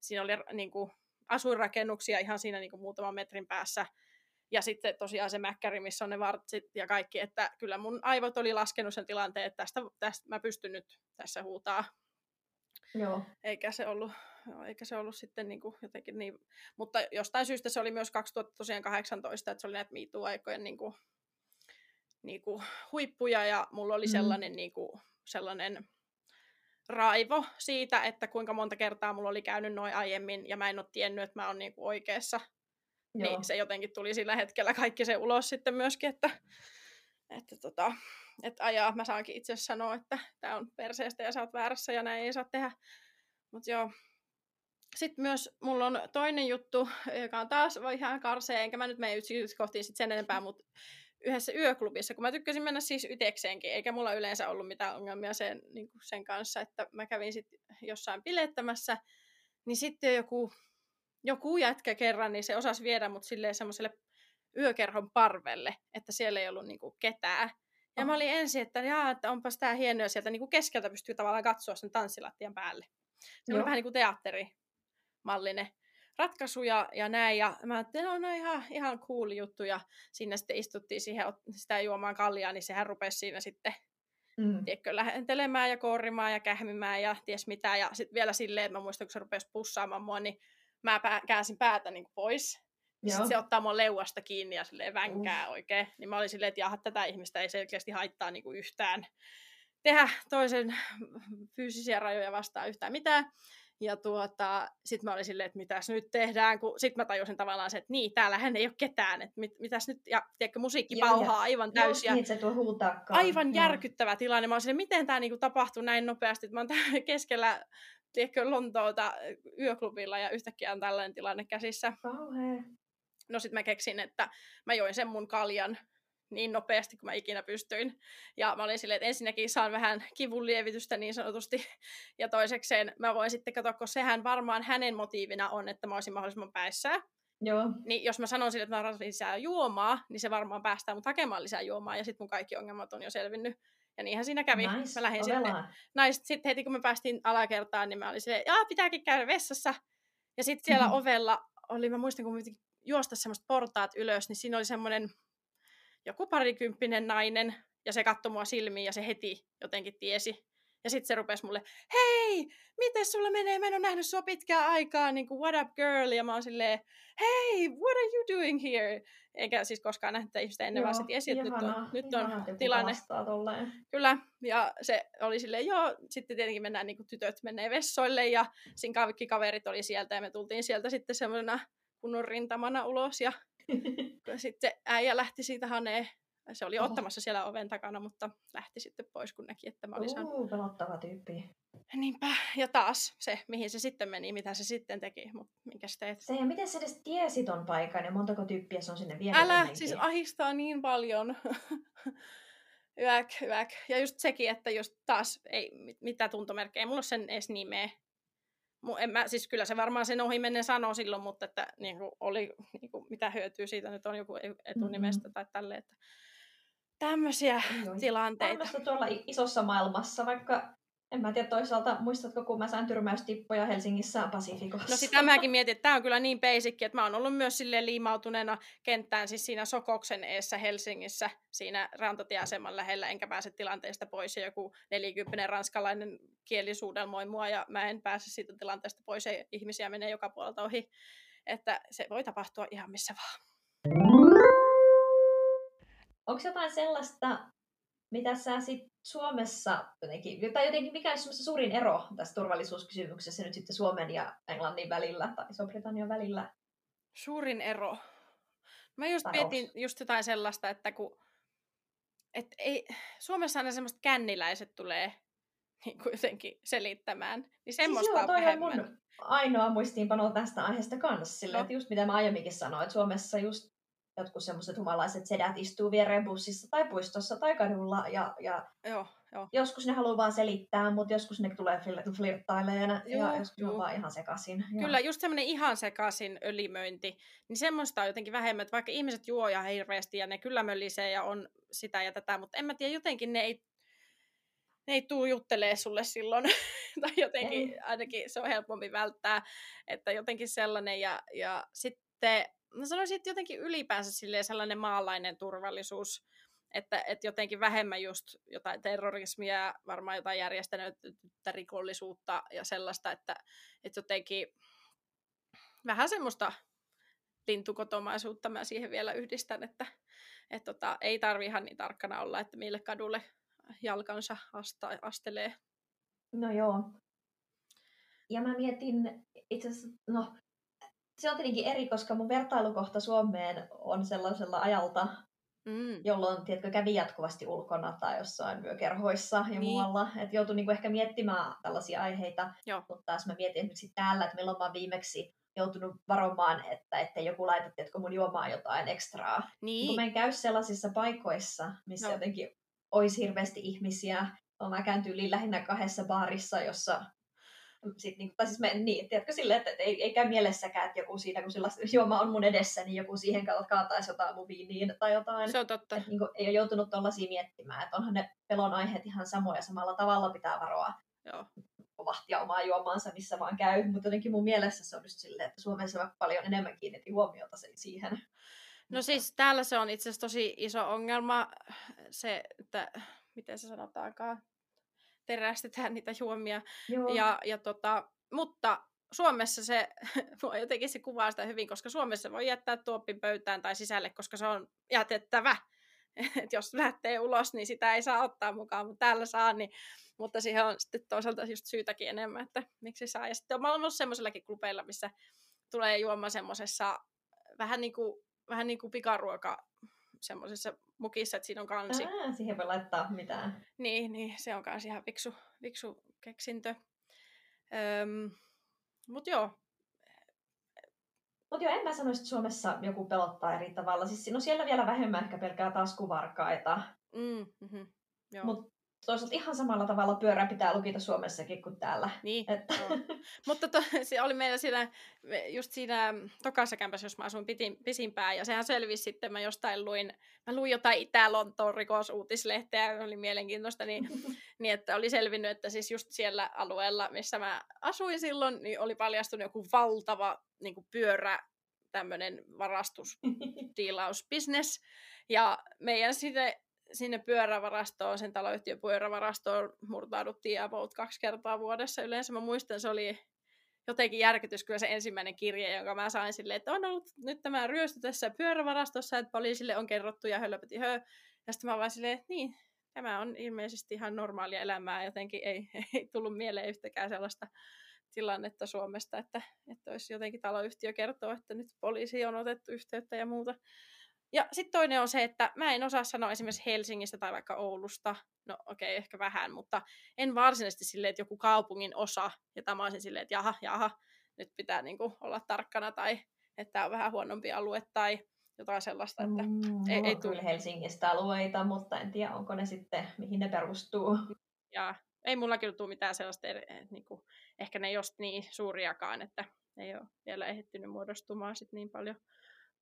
siinä oli niin kuin, asuinrakennuksia ihan siinä niin kuin, muutaman metrin päässä, ja sitten tosiaan se mäkkäri, missä on ne vartsit ja kaikki, että kyllä mun aivot oli laskenut sen tilanteen, että tästä, tästä mä pystyn nyt tässä huutaa, Joo. eikä se ollut, joo, eikä se ollut sitten niin kuin jotenkin niin, mutta jostain syystä se oli myös 2018, että se oli näitä MeToo-aikojen niin kuin, niin kuin huippuja ja mulla oli Mm. sellainen, niin kuin, sellainen raivo siitä, että kuinka monta kertaa mulla oli käynyt noin aiemmin ja mä en ole tiennyt, että mä oon niin kuin oikeassa. Joo. Niin se jotenkin tuli sillä hetkellä kaikki se ulos sitten myöskin, että, että, tota, että ajaa, mä saankin itse sanoa, että tämä on perseestä ja sä oot väärässä ja näin ei saa tehdä. Mutta joo. Sitten myös mulla on toinen juttu, joka on taas ihan karsee, enkä mä nyt mene yksityiskohtiin sit sen enempää, mutta yhdessä yöklubissa, kun mä tykkäsin mennä siis ytekseenkin, eikä mulla yleensä ollut mitään ongelmia sen, niin sen kanssa, että mä kävin sitten jossain bilettämässä, niin sitten joku, joku jätkä kerran, niin se osasi viedä mut silleen semmoiselle yökerhon parvelle, että siellä ei ollut niinku ketään. Ja oh. mä olin ensin, että, jaa, että onpas tää hienoa, sieltä niinku keskeltä pystyy tavallaan katsoa sen tanssilattian päälle. Se on vähän niin kuin teatterimallinen ratkaisu ja, ja näin. Ja mä ajattelin, no, no ihan, ihan cool juttu. Ja sinne sitten istuttiin siihen sitä juomaan kaljaa, niin sehän rupesi siinä sitten mm. tiedätkö, lähentelemään ja korrimaan ja kähmimään ja ties mitä. Ja sitten vielä silleen, että mä muistan, kun se rupesi pussaamaan mua, niin mä pää, käänsin päätä niin pois. Sitten se ottaa mun leuasta kiinni ja silleen vänkää uh. oikein. Niin mä olin silleen, että jaha, tätä ihmistä ei selkeästi haittaa niin kuin yhtään tehdä toisen fyysisiä rajoja vastaan yhtään mitään. Ja tuota, sitten mä olin silleen, että mitäs nyt tehdään, kun sitten mä tajusin tavallaan se, että niin, täällähän ei ole ketään, että mit, mitäs nyt, ja tiedätkö, musiikki joo, pauhaa aivan täysin. Niin, se tuo huutaakaan. Aivan joo. järkyttävä tilanne. Mä olin silleen, miten tämä niinku tapahtui näin nopeasti, että mä oon täällä [laughs] keskellä, tiedätkö, Lontoota yöklubilla ja yhtäkkiä on tällainen tilanne käsissä. Kauhea. No sitten mä keksin, että mä join sen mun kaljan niin nopeasti kuin mä ikinä pystyin. Ja mä olin silleen, että ensinnäkin saan vähän kivun lievitystä niin sanotusti. [laughs] Ja toisekseen mä voin sitten katsoa, kun sehän varmaan hänen motiivina on, että mä olisin mahdollisimman päissään. Joo. Niin jos mä sanon sille, että mä tarvitsen lisää juomaa, niin se varmaan päästää mut hakemaan lisää juomaa ja sitten mun kaikki ongelmat on jo selvinnyt. Ja niinhän siinä kävi. Nice. Mä lähdin sitten, nais, sitten heti kun me päästiin alakertaan, niin mä olin silleen, jaa, pitääkin käydä vessassa. Ja sitten siellä mm-hmm. ovella oli, mä muistan, kun juosta semmoista portaat ylös, niin siinä oli semmoinen joku parikymppinen nainen, ja se katsoi mua silmiin, ja se heti jotenkin tiesi. Ja sitten se rupesi mulle, hei, miten sulla menee? Mä en ole nähnyt sua pitkään aikaa, niin kuin what up girl? Ja mä oon silleen, hei, what are you doing here? Eikä siis koskaan nähnyt tätä ihmistä ennen, joo, vaan se tiesi, että nyt on, nyt on tilanne. Kyllä, ja se oli silleen, joo, sitten tietenkin mennään, niin kuin tytöt menee vessoille, ja siinä kaikki kaverit oli sieltä, ja me tultiin sieltä sitten semmoisena kunnon rintamana ulos, ja [laughs] sitten äijä lähti siitä haneen. Se oli Oho. ottamassa siellä oven takana, mutta lähti sitten pois, kun näki, että mä olin saanut... pelottava tyyppi. Niinpä. Ja taas se, mihin se sitten meni, mitä se sitten teki. Mutta minkä teet? Se, ja miten se edes tiesi ton paikan ja montako tyyppiä se on sinne vienyt Älä, ennenkin. siis ahistaa niin paljon. [laughs] yäk, yäk. Ja just sekin, että just taas ei mitä tuntomerkkejä, mulla on sen edes nimeä en mä, siis kyllä se varmaan sen ohi menen sanoo silloin, mutta että niin kuin oli, niin kuin, mitä hyötyä siitä nyt on joku e-, etunimestä mm-hmm. tai tälle, että tämmöisiä tilanteita. Tämmöistä tuolla isossa maailmassa, vaikka en mä tiedä toisaalta, muistatko kun mä sain tyrmäystippoja Helsingissä Pasifikossa? No sitä mäkin mietin, että tämä on kyllä niin basic, että mä oon ollut myös sille liimautuneena kenttään siis siinä Sokoksen eessä Helsingissä, siinä rantatieaseman lähellä, enkä pääse tilanteesta pois ja joku 40 ranskalainen kielisuudelmoi mua ja mä en pääse siitä tilanteesta pois ja ihmisiä menee joka puolelta ohi. Että se voi tapahtua ihan missä vaan. Onko jotain sellaista, mitä sä sit Suomessa jotenkin, tai jotenkin mikä on suurin ero tässä turvallisuuskysymyksessä nyt sitten Suomen ja Englannin välillä tai Iso-Britannian välillä? Suurin ero? Mä just mietin just jotain sellaista, että kun et ei, Suomessa aina semmoista känniläiset tulee niin kuin jotenkin selittämään. Niin siis semmoista siis joo, toi on mun ainoa muistiinpano tästä aiheesta kanssa. Sille, no. että just mitä mä aiemminkin sanoin, että Suomessa just jotkut semmoiset humalaiset sedät istuu viereen bussissa tai puistossa tai kadulla ja, ja joo, joo. joskus ne haluaa vaan selittää, mutta joskus ne tulee flirttaileen ja joskus joo. on vaan ihan sekaisin. Kyllä, just semmoinen ihan sekaisin ölimöinti, niin semmoista on jotenkin vähemmän, että vaikka ihmiset juo ja hirveästi ja ne kyllä möllisee ja on sitä ja tätä, mutta en mä tiedä, jotenkin ne ei ne ei tuu juttelee sulle silloin, [laughs] tai jotenkin ei. ainakin se on helpompi välttää, että jotenkin sellainen, ja, ja sitten mä sanoisin, että jotenkin ylipäänsä sellainen maalainen turvallisuus, että, että jotenkin vähemmän just jotain terrorismia, varmaan jotain järjestänyttä rikollisuutta ja sellaista, että, että jotenkin vähän semmoista lintukotomaisuutta mä siihen vielä yhdistän, että, että tota, ei tarvi ihan niin tarkkana olla, että mille kadulle jalkansa asta, astelee. No joo. Ja mä mietin itse asiassa, no se on tietenkin eri, koska mun vertailukohta Suomeen on sellaisella ajalta, Mm. jolloin tiedätkö, kävi jatkuvasti ulkona tai jossain yökerhoissa ja Niin. muualla. Että joutui niinku ehkä miettimään tällaisia aiheita. Joo. Mutta taas mä mietin esimerkiksi täällä, että milloin mä viimeksi joutunut varomaan, että ettei joku laita tiedätkö, mun juomaan jotain ekstraa. Kun Niin. mä en käy sellaisissa paikoissa, missä Joo. jotenkin olisi hirveästi ihmisiä. vaan Mä käyn tyyliin lähinnä kahdessa baarissa, jossa sit, niin, tai siis mä, niin, tiedätkö silleen, että ei, ei käy mielessäkään, että joku siinä, kun sellaista juoma on mun edessä, niin joku siihen kaataisi jotain mun viiniin tai jotain. Se on totta. Et, niin kuin, ei ole joutunut tuollaisia miettimään, että onhan ne pelon aiheet ihan samoja, samalla tavalla pitää varoa Joo. vahtia omaa juomaansa, missä vaan käy. Mutta jotenkin mun mielessä se on just silleen, että Suomessa paljon enemmän kiinnitin huomiota siihen. No siis täällä se on itse asiassa tosi iso ongelma, se, että miten se sanotaankaan, terästetään niitä juomia. Joo. Ja, ja tota, mutta Suomessa se, [laughs] jotenkin se kuvaa sitä hyvin, koska Suomessa voi jättää tuopin pöytään tai sisälle, koska se on jätettävä. [laughs] Et jos lähtee ulos, niin sitä ei saa ottaa mukaan, mutta täällä saa, niin, mutta siihen on sitten toisaalta just syytäkin enemmän, että miksi saa. Ja sitten olen ollut semmoisellakin klubeilla, missä tulee juoma semmoisessa vähän niin kuin, vähän niin kuin pikaruoka semmoisessa mukissa, että siinä on kansi. Ää, siihen voi laittaa mitään. Niin, niin, se on myös ihan viksu, viksu keksintö. Öm, mut joo, Mutta joo, en mä sanoisi, että Suomessa joku pelottaa eri tavalla. Siis, no siellä vielä vähemmän ehkä pelkää taskuvarkaita. mm, mm-hmm, joo. Mutta toisaalta ihan samalla tavalla pyörä pitää lukita Suomessakin kuin täällä. Niin, Että... [laughs] Mutta to, se oli meillä siinä, just siinä tokassa kämpässä, jos mä asuin pitin, pisimpään, ja sehän selvisi sitten, mä jostain luin, mä luin jotain Itä-Lontoon rikosuutislehteä, oli mielenkiintoista, niin, [laughs] niin että oli selvinnyt, että siis just siellä alueella, missä mä asuin silloin, niin oli paljastunut joku valtava niin kuin pyörä, tämmöinen varastusdiilausbisnes, [laughs] ja meidän sinne, sinne pyörävarastoon, sen taloyhtiön pyörävarastoon murtauduttiin about kaksi kertaa vuodessa. Yleensä mä muistan, se oli jotenkin järkytys kyllä se ensimmäinen kirje, jonka mä sain silleen, että on ollut nyt tämä ryöstö tässä pyörävarastossa, että poliisille on kerrottu ja hölöpöti hö. Ja sitten mä vaan silleen, että niin, tämä on ilmeisesti ihan normaalia elämää, jotenkin ei, [laughs] ei tullut mieleen yhtäkään sellaista tilannetta Suomesta, että, että olisi jotenkin taloyhtiö kertoo, että nyt poliisi on otettu yhteyttä ja muuta. Ja sitten toinen on se, että mä en osaa sanoa esimerkiksi Helsingistä tai vaikka Oulusta, no okei, okay, ehkä vähän, mutta en varsinaisesti silleen, että joku kaupungin osa, ja tämä olisin silleen, että jaha, jaha, nyt pitää niinku olla tarkkana, tai että tämä on vähän huonompi alue, tai jotain sellaista, että Mm, ei, ei tule. Helsingistä alueita, mutta en tiedä, onko ne sitten, mihin ne perustuu. Ja ei mulla kyllä tule mitään sellaista, eh, niinku, ehkä ne ei ole niin suuriakaan, että ei ole vielä ehtinyt muodostumaan sit niin paljon.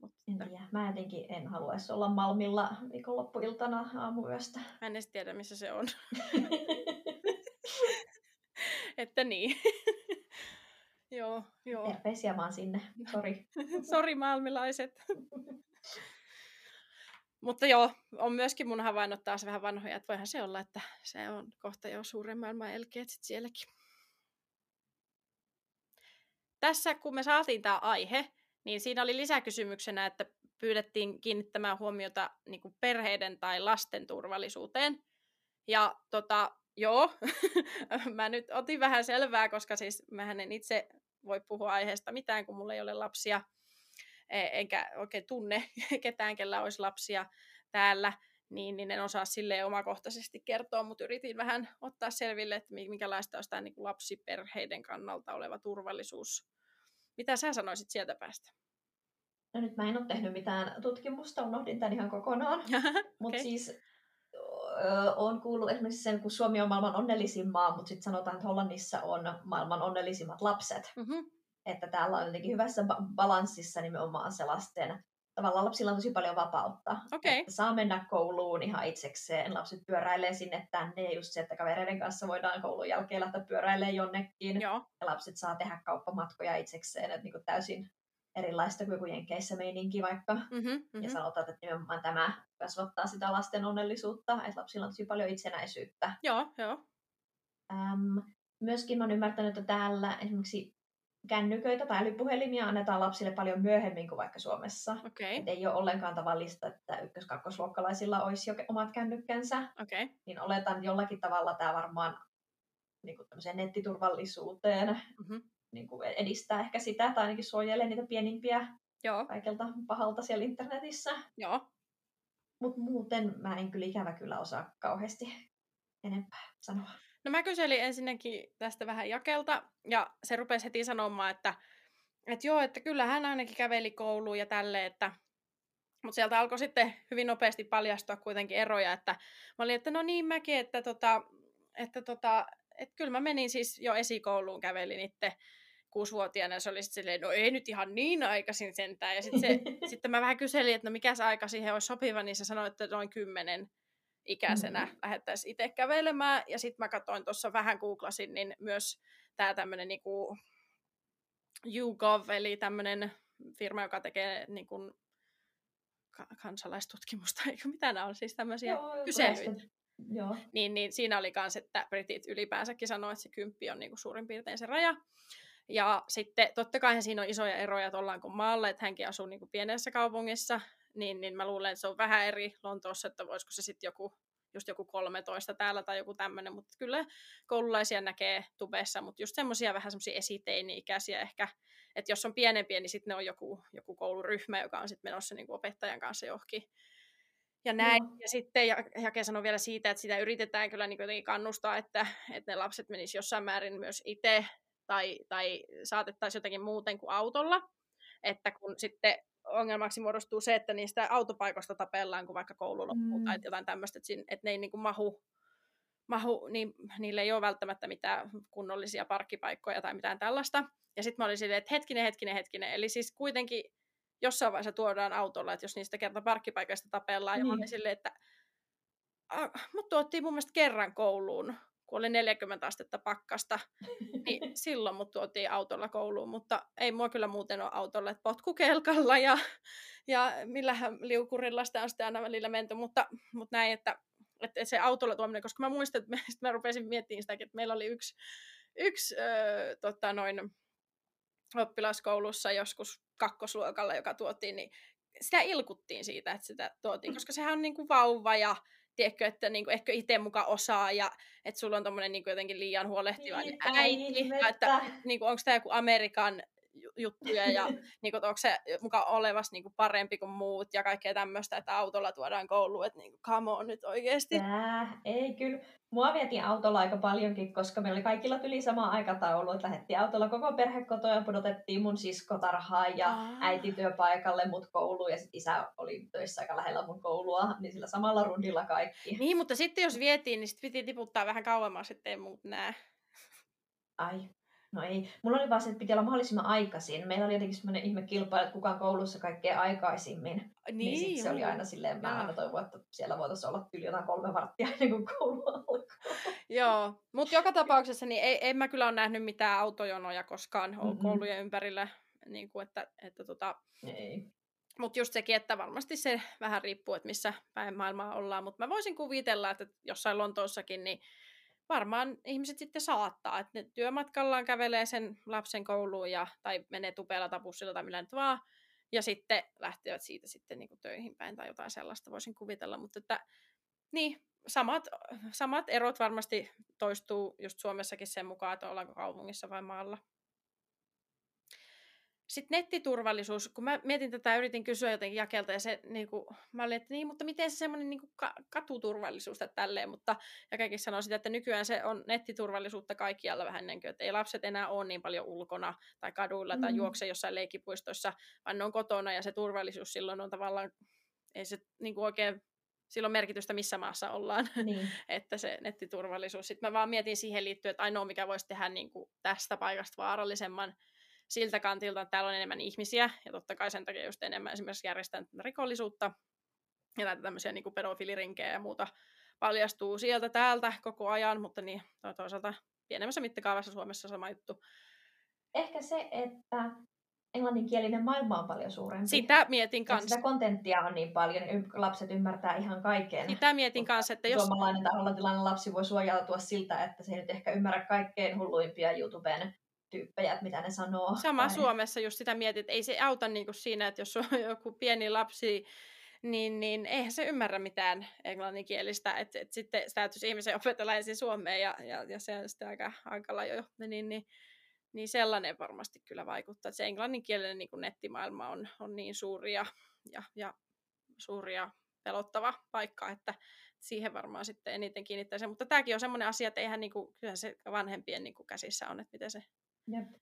Mutta En tiedä. Mä jotenkin en haluaisi olla Malmilla viikonloppuiltana aamuyöstä. mä en edes tiedä, missä se on. [laughs] että niin. [laughs] joo, joo. Terveisiä vaan sinne. Sori. [laughs] Sori malmilaiset. Mutta joo, on myöskin mun havainnot taas vähän vanhoja, että voihan se olla, että se on kohta jo suuren maailman elkeet sit sielläkin. Tässä kun me saatiin tämä aihe, niin siinä oli lisäkysymyksenä, että pyydettiin kiinnittämään huomiota niin kuin perheiden tai lasten turvallisuuteen. Ja tota, joo, [laughs] mä nyt otin vähän selvää, koska siis mähän en itse voi puhua aiheesta mitään, kun mulla ei ole lapsia, e- enkä oikein tunne [laughs] ketään, kellä olisi lapsia täällä, niin, niin en osaa sille omakohtaisesti kertoa, mutta yritin vähän ottaa selville, että mi- minkälaista olisi tämä niin kuin lapsiperheiden kannalta oleva turvallisuus. Mitä sä sanoisit sieltä päästä? No nyt mä en ole tehnyt mitään tutkimusta, unohdin tämän ihan kokonaan. Mutta [laughs] Okei. siis öö, on kuullut esimerkiksi sen, kun Suomi on maailman onnellisin maa, mutta sitten sanotaan, että Hollannissa on maailman onnellisimmat lapset. Mm-hmm. Että täällä on jotenkin hyvässä ba- balanssissa nimenomaan se lasten. Tavallaan lapsilla on tosi paljon vapautta. Että saa mennä kouluun ihan itsekseen. Lapset pyöräilee sinne tänne ja just se, että kavereiden kanssa voidaan koulun jälkeen lähteä pyöräilemään jonnekin. Joo, Ja lapset saa tehdä kauppamatkoja itsekseen. Että niin kuin täysin erilaista kuin joku Jenkeissä meininki vaikka. mm-hmm. Ja Mm-hmm. sanotaan, että nimenomaan tämä kasvattaa sitä lasten onnellisuutta, että lapsilla on tosi paljon itsenäisyyttä. joo, joo. Ähm, myöskin olen ymmärtänyt, että täällä esimerkiksi kännyköitä tai älypuhelimia annetaan lapsille paljon myöhemmin kuin vaikka Suomessa. Okei, Et ei ole ollenkaan tavallista, että ykkös-kakkosluokkalaisilla olisi jo omat kännykkänsä. okei. Niin oletan jollakin tavalla tämä varmaan niin kuin nettiturvallisuuteen Mm-hmm. niin kuin edistää ehkä sitä, tai ainakin suojelee niitä pienimpiä Joo, kaikelta pahalta siellä internetissä. joo. Mutta muuten mä en kyllä ikävä kyllä osaa kauheasti enempää sanoa. No mä kyselin ensinnäkin tästä vähän jakelta, ja se rupesi heti sanomaan, että, että joo, että kyllä hän ainakin käveli kouluun ja tälleen, että mutta sieltä alkoi sitten hyvin nopeasti paljastua kuitenkin eroja, että mä olin, että no niin mäkin, että, tota, että, tota, että kyllä mä menin siis jo esikouluun, kävelin itse kuusivuotiaana, ja se oli sitten silleen, no ei nyt ihan niin aikaisin sentään. Ja sitten [laughs] sitten mä vähän kyselin, että no mikä se aika siihen olisi sopiva, niin se sanoi, että noin kymmenen ikäisenä mm-hmm. lähettäisiin itse kävelemään. Ja sitten mä katsoin tuossa vähän googlasin, niin myös tämä tämmöinen niinku YouGov, eli tämmöinen firma, joka tekee niin kuin kansalaistutkimusta, [laughs] eikö mitä nämä on, siis tämmöisiä Joo, kyselyitä. Joo. Niin, niin siinä oli myös, että britit ylipäänsäkin sanoi, että se kymppi on niinku suurin piirtein se raja. Ja sitten totta kai siinä on isoja eroja, että ollaanko maalla, että hänkin asuu niinku pienessä kaupungissa, niin, niin mä luulen, että se on vähän eri Lontoossa, että voisiko se sitten joku just joku 13 täällä tai joku tämmöinen, mutta kyllä koululaisia näkee tubessa, mutta just semmoisia vähän semmoisia esiteini-ikäisiä ehkä, että jos on pienempiä, niin sitten ne on joku, joku kouluryhmä, joka on sitten menossa niin kuin opettajan kanssa johonkin. Ja näin. No. Ja sitten Jake sanoi vielä siitä, että sitä yritetään kyllä niin jotenkin kannustaa, että, että ne lapset menisivät jossain määrin myös itse tai, tai saatettaisiin jotenkin muuten kuin autolla. Että kun sitten ongelmaksi muodostuu se, että niistä autopaikoista tapellaan, kun vaikka koulu loppuu mm. tai jotain tämmöistä, että, siinä, että ne ei niin kuin mahu, mahu niin niille ei ole välttämättä mitään kunnollisia parkkipaikkoja tai mitään tällaista. Ja sitten mä olin silleen, että hetkinen, hetkinen, hetkinen. Eli siis kuitenkin jossain vaiheessa tuodaan autolla, että jos niistä kerta parkkipaikasta tapellaan, niin. ja mä olin niin. silleen, että mut tuottiin mun mielestä kerran kouluun kun oli 40 astetta pakkasta, niin [laughs] silloin mut tuotiin autolla kouluun, mutta ei mua kyllä muuten ole autolla, että potkukelkalla ja, ja millähän liukurilla sitä on sitten aina välillä menty, mutta, mutta näin, että, että se autolla tuominen, koska mä muistan, että mä, [laughs] mä rupesin miettimään sitä, että meillä oli yksi, yksi öö, tota noin, oppilaskoulussa joskus kakkosluokalla, joka tuotiin, niin sitä ilkuttiin siitä, että sitä tuotiin, koska sehän on niin kuin vauva ja tiedätkö, että niinku, ehkä itse muka osaa ja että sulla on tommonen niinku jotenkin liian huolehtiva niin, äiti. Ja että niinku, onko tämä joku Amerikan juttuja ja [laughs] niin kuin, onko se mukaan olevas niin kuin, parempi kuin muut ja kaikkea tämmöistä, että autolla tuodaan kouluun, että niin kuin, come on nyt oikeasti. Tää, ei kyllä. Mua vietiin autolla aika paljonkin, koska meillä oli kaikilla yli sama aikataulu, että lähdettiin autolla koko perhe kotoa ja pudotettiin mun sisko tarhaan ja Aa. äiti työpaikalle mut kouluun ja sitten isä oli töissä aika lähellä mun koulua, niin sillä samalla rundilla kaikki. Niin, mutta sitten jos vietiin, niin sitten piti tiputtaa vähän kauemmas, ettei muut näe. Ai, No ei. Mulla oli vaan se, että piti olla mahdollisimman aikaisin. Meillä oli jotenkin semmoinen ihme kilpailu, että kuka koulussa kaikkein aikaisimmin. Niin, niin sit se oli aina silleen, mä aina toivon, että siellä voitaisiin olla yli jotain kolme varttia ennen kuin koulu alkoi. Joo, mutta joka tapauksessa niin ei, en mä kyllä ole nähnyt mitään autojonoja koskaan mm-hmm. koulujen ympärillä. Niin kuin, että, että tota... Ei. Mutta just sekin, että varmasti se vähän riippuu, että missä päin maailmaa ollaan. Mutta mä voisin kuvitella, että jossain Lontoossakin, niin varmaan ihmiset sitten saattaa, että ne työmatkallaan kävelee sen lapsen kouluun ja, tai menee tupeella tai bussilla tai millä nyt vaan, ja sitten lähtevät siitä sitten niin töihin päin tai jotain sellaista voisin kuvitella, mutta että niin, samat, samat erot varmasti toistuu just Suomessakin sen mukaan, että ollaanko kaupungissa vai maalla. Sitten nettiturvallisuus, kun mä mietin tätä, yritin kysyä jotenkin jakelta, ja se, niin kuin, mä olin, että niin, mutta miten se semmoinen niin ka- katuturvallisuus tai tälleen, mutta Jakekin sanoi sitä, että nykyään se on nettiturvallisuutta kaikkialla vähän niin kuin, että ei lapset enää ole niin paljon ulkona tai kaduilla mm. tai juokse jossain leikipuistoissa, vaan ne on kotona, ja se turvallisuus silloin on tavallaan, ei se niin kuin oikein sillä on merkitystä, missä maassa ollaan, niin. [laughs] että se nettiturvallisuus. Sitten mä vaan mietin siihen liittyen, että ainoa mikä voisi tehdä niin kuin tästä paikasta vaarallisemman, siltä kantilta, että täällä on enemmän ihmisiä, ja totta kai sen takia just enemmän esimerkiksi järjestetään rikollisuutta, ja näitä tämmöisiä niin pedofilirinkejä ja muuta paljastuu sieltä täältä koko ajan, mutta niin toisaalta pienemmässä mittakaavassa Suomessa sama juttu. Ehkä se, että englanninkielinen maailma on paljon suurempi. Sitä mietin kanssa. Sitä kontenttia on niin paljon, lapset ymmärtää ihan kaiken. Sitä mietin kanssa, että jos... Suomalainen tai hollantilainen lapsi voi suojautua siltä, että se ei nyt ehkä ymmärrä kaikkein hulluimpia YouTuben tyyppejä, että mitä ne sanoo. Sama tai... Suomessa just sitä mietit, että ei se auta niin kuin siinä, että jos on [laughs] joku pieni lapsi, niin, niin eihän se ymmärrä mitään englanninkielistä, että et sitten täytyisi ihmisen opetella ensin suomea ja, ja, ja se on sitten aika hankala jo, niin, niin, niin sellainen varmasti kyllä vaikuttaa, että se englanninkielinen niin kuin nettimaailma on, on niin suuri ja, ja, ja suuria pelottava paikka, että siihen varmaan sitten eniten kiinnittäisi. Mutta tämäkin on semmoinen asia, että eihän niinku, kyllä se vanhempien niinku käsissä on, että miten se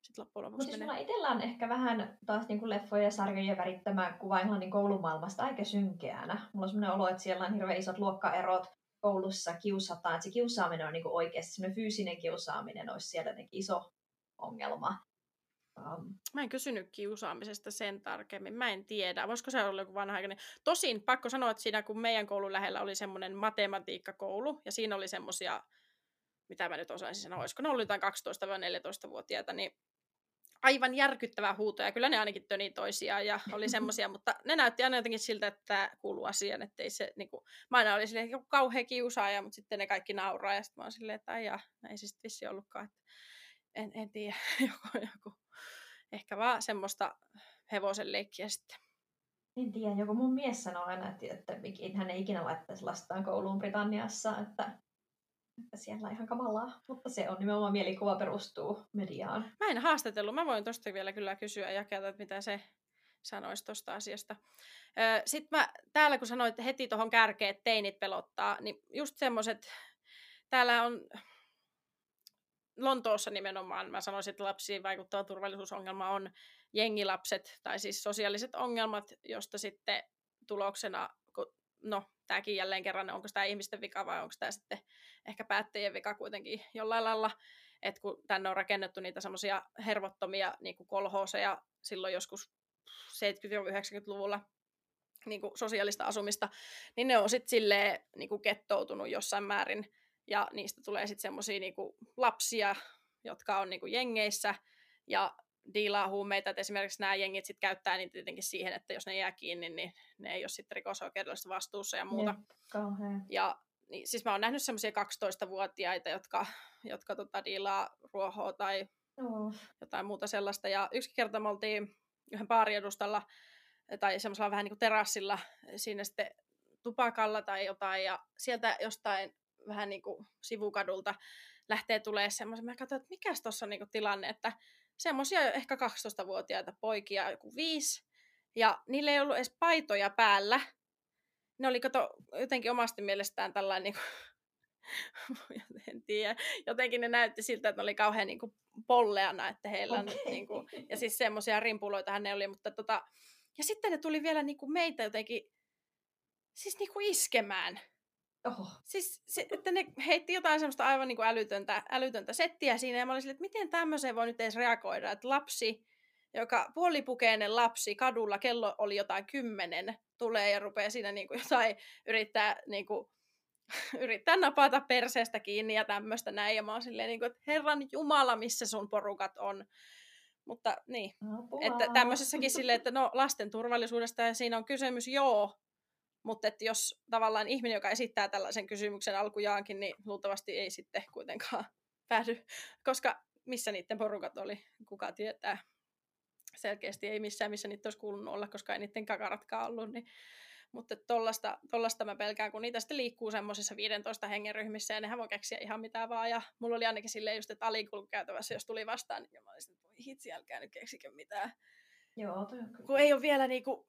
sitten loppujen lopuksi Mutta siis menee. itsellä on ehkä vähän taas niinku leffojen ja sarjojen värittämä kuva englannin koulumaailmasta aika synkeänä. Mulla on semmoinen olo, että siellä on hirveän isot luokkaerot, koulussa kiusataan, että se kiusaaminen on niinku oikeasti, semmoinen fyysinen kiusaaminen olisi siellä iso ongelma. Um, Mä en kysynyt kiusaamisesta sen tarkemmin, mä en tiedä. Voisiko se olla joku vanha-aikainen? Tosin pakko sanoa, että siinä kun meidän koulun lähellä oli semmoinen matematiikkakoulu, ja siinä oli semmoisia, mitä mä nyt osaisin sanoa, olisiko ne ollut jotain 12-14-vuotiaita, niin aivan järkyttävää huutoa, ja kyllä ne ainakin töni toisiaan, ja oli [laughs] semmoisia, mutta ne näytti aina jotenkin siltä, että tämä kuuluu asiaan, että ei se, niin kuin, mä aina olin silleen, joku kauhea kiusaaja, mutta sitten ne kaikki nauraa, ja sitten mä oon silleen, että aijaa, ei se sitten vissi ollutkaan, että en, en tiedä, [laughs] joku, joku, ehkä vaan semmoista hevosen leikkiä sitten. en tiedä, joku mun mies sanoi aina, että, että hän ei ikinä laittaisi lastaan kouluun Britanniassa, että siellä on ihan kamalaa, mutta se on nimenomaan mielikuva perustuu mediaan. Mä en haastatellut, mä voin tosta vielä kyllä kysyä ja että mitä se sanoisi tuosta asiasta. Sitten mä täällä kun sanoit heti tuohon kärkeen, että teinit pelottaa, niin just semmoiset, täällä on Lontoossa nimenomaan, mä sanoisin, että lapsiin vaikuttava turvallisuusongelma on jengilapset, tai siis sosiaaliset ongelmat, josta sitten tuloksena, no tämäkin jälleen kerran, onko tämä ihmisten vika vai onko tämä sitten ehkä päättäjien vika kuitenkin jollain lailla, että kun tänne on rakennettu niitä semmoisia hervottomia niin kuin kolhooseja silloin joskus 70-90-luvulla, niin kuin sosiaalista asumista, niin ne on sitten silleen niin kuin kettoutunut jossain määrin. Ja niistä tulee sitten semmoisia niinku lapsia, jotka on niinku jengeissä ja diilaa huumeita, että esimerkiksi nämä jengit sitten käyttää niitä tietenkin siihen, että jos ne jää kiinni, niin ne ei ole sitten rikosoikeudellisesti vastuussa ja muuta. Ja, ja niin, siis mä oon nähnyt semmoisia 12-vuotiaita, jotka, jotka tota, diilaa ruohoa tai oh. jotain muuta sellaista. Ja yksi kerta me oltiin yhden baariedustalla tai semmoisella vähän niin kuin terassilla siinä sitten tupakalla tai jotain, ja sieltä jostain vähän niin kuin sivukadulta lähtee tulee semmoisen, mä katsoin, että mikä tuossa on niin kuin tilanne, että semmoisia ehkä 12-vuotiaita poikia, joku viisi, ja niillä ei ollut edes paitoja päällä. Ne oli kato, jotenkin omasti mielestään tällainen, niin kuin, [laughs] en tiedä, jotenkin ne näytti siltä, että ne oli kauhean niin kuin polleana, että heillä okay. niin kuin, ja siis semmoisia rimpuloita ne oli, mutta tota, ja sitten ne tuli vielä niin kuin meitä jotenkin, siis niin kuin iskemään. Oho. Siis se, että ne heitti jotain semmoista aivan niin kuin älytöntä, älytöntä settiä siinä, ja mä olin sille, että miten tämmöiseen voi nyt edes reagoida, että lapsi, joka puolipukeinen lapsi kadulla, kello oli jotain kymmenen, tulee ja rupeaa siinä niin kuin jotain yrittää, niin kuin, [laughs] yrittää napata perseestä kiinni ja tämmöistä näin, ja mä oon silleen, niin kuin, että herran jumala, missä sun porukat on. Mutta niin, Apua. että tämmöisessäkin silleen, että no lasten turvallisuudesta ja siinä on kysymys, joo, mutta että jos tavallaan ihminen, joka esittää tällaisen kysymyksen alkujaankin, niin luultavasti ei sitten kuitenkaan [laughs] päädy, koska missä niiden porukat oli, kuka tietää. Selkeästi ei missään, missä niitä olisi kuulunut olla, koska ei niiden kakaratkaan ollut. Niin. Mutta tollasta, tollasta mä pelkään, kun niitä sitten liikkuu semmoisissa 15 hengen ryhmissä, ja nehän voi keksiä ihan mitä vaan. Ja mulla oli ainakin silleen just, että alikulkukäytävässä, jos tuli vastaan, niin mä olisin, että voi hitsi, älkää nyt keksikö mitään. Joo, toi on Kun ei ole vielä niinku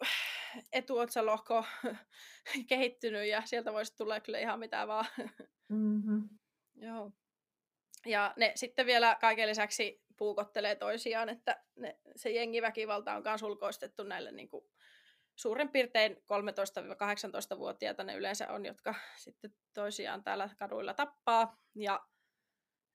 etuotsalohko [laughs] kehittynyt ja sieltä voisi tulla kyllä ihan mitä vaan. Mm-hmm. Joo. Ja ne sitten vielä kaiken lisäksi puukottelee toisiaan, että ne, se jengiväkivalta on myös ulkoistettu näille niin kuin, suurin piirtein 13-18-vuotiaita ne yleensä on, jotka sitten toisiaan täällä kaduilla tappaa. Ja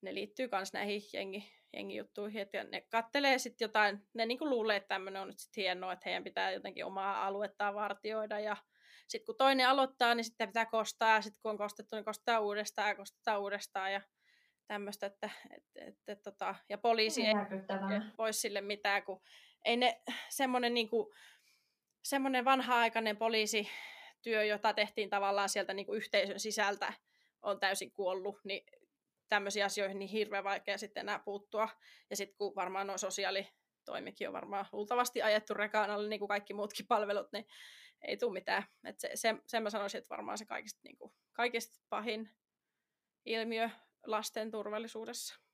ne liittyy myös näihin jengi, jengijuttuihin, että ne kattelee sitten jotain, ne niinku luulee, että tämmöinen on nyt sit hienoa, että heidän pitää jotenkin omaa aluettaan vartioida. Ja sitten kun toinen aloittaa, niin sitten pitää kostaa. Ja sitten kun on kostettu, niin kostaa uudestaan ja kostaa uudestaan. Ja tämmöistä, että, että, että, että tota, ja poliisi ei voisi sille mitään, kun ei ne semmoinen niinku, semmoinen vanha-aikainen poliisityö, jota tehtiin tavallaan sieltä niinku yhteisön sisältä, on täysin kuollut, niin tämmöisiin asioihin niin hirveän vaikea sitten enää puuttua. Ja sitten kun varmaan nuo sosiaalitoimikin on varmaan luultavasti ajettu rekaan alle, niin kuin kaikki muutkin palvelut, niin ei tule mitään. Et se, se, sen mä sanoisin, että varmaan se kaikista, niin kuin, kaikista pahin ilmiö lasten turvallisuudessa.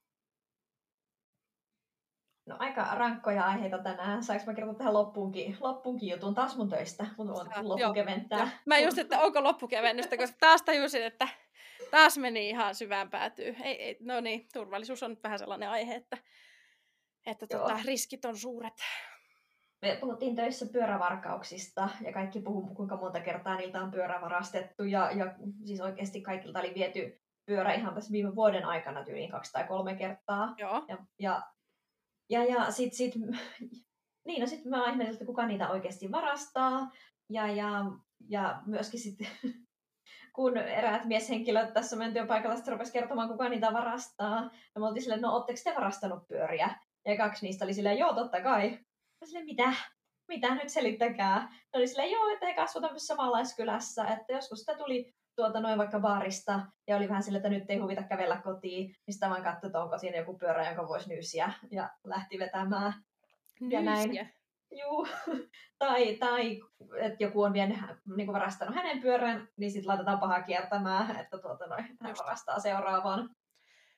No aika rankkoja aiheita tänään. Saanko mä kertoa tähän loppuunkin, loppuunkin jutun taas mun töistä? Mun on loppukeventää. Mä just, että onko loppukevennystä, koska taas tajusin, että taas meni ihan syvään päätyy. Ei, ei, no niin, turvallisuus on nyt vähän sellainen aihe, että, että tota, riskit on suuret. Me puhuttiin töissä pyörävarkauksista ja kaikki puhuu, kuinka monta kertaa niiltä on pyörä varastettu. Ja, ja siis oikeasti kaikilta oli viety pyörä ihan tässä viime vuoden aikana tyyliin kaksi tai kolme kertaa. Joo. Ja, ja, ja, ja sitten sit, [laughs] niin, no sit mä ihmeteltiin, että kuka niitä oikeasti varastaa. Ja, ja, ja myöskin sitten [laughs] kun eräät mieshenkilöt tässä meidän työpaikalla sitten rupesi kertomaan, kuka niitä varastaa. Ja me oltiin silleen, no ootteko te varastanut pyöriä? Ja kaksi niistä oli silleen, joo, totta kai. Ja silleen, mitä? Mitä nyt selittäkää? Ne oli silleen, joo, että he kasvoi tämmöisessä maalaiskylässä, että joskus sitä tuli tuota noin vaikka baarista ja oli vähän sille, että nyt ei huvita kävellä kotiin, niin sitä vaan katsoi, että onko siinä joku pyörä, jonka voisi nyysiä ja lähti vetämään. Nyysiä? Ja näin. Juu. [laughs] tai, tai että joku on vienyt, niin kuin varastanut hänen pyörän, niin sitten laitetaan paha kiertämään, että tuota noin, hän varastaa seuraavan.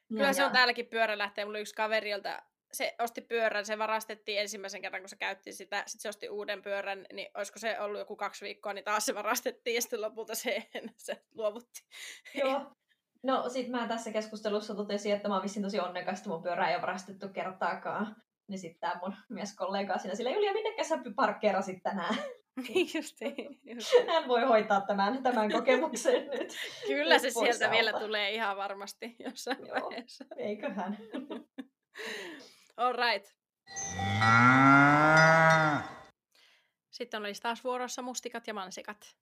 Kyllä ja, se on täälläkin pyörä lähtee. Mulla yksi kaveri, jolta se osti pyörän, se varastettiin ensimmäisen kerran, kun se käytti sitä, sitten se osti uuden pyörän, niin olisiko se ollut joku kaksi viikkoa, niin taas se varastettiin ja sitten lopulta se, se luovutti. Joo. No sit mä tässä keskustelussa totesin, että mä oon vissiin tosi onnekas, että mun pyörä ei ole varastettu kertaakaan. Niin sitten tämä mun mieskollega siinä sillä, Julia, minnekä sä parkkeerasit tänään? [laughs] Niin justi, just. Hän voi hoitaa tämän, tämän kokemuksen nyt. Kyllä se sieltä vielä tulee ihan varmasti jossain Joo, vaiheessa. Eiköhän. [laughs] All right. Sitten olisi taas vuorossa mustikat ja mansikat.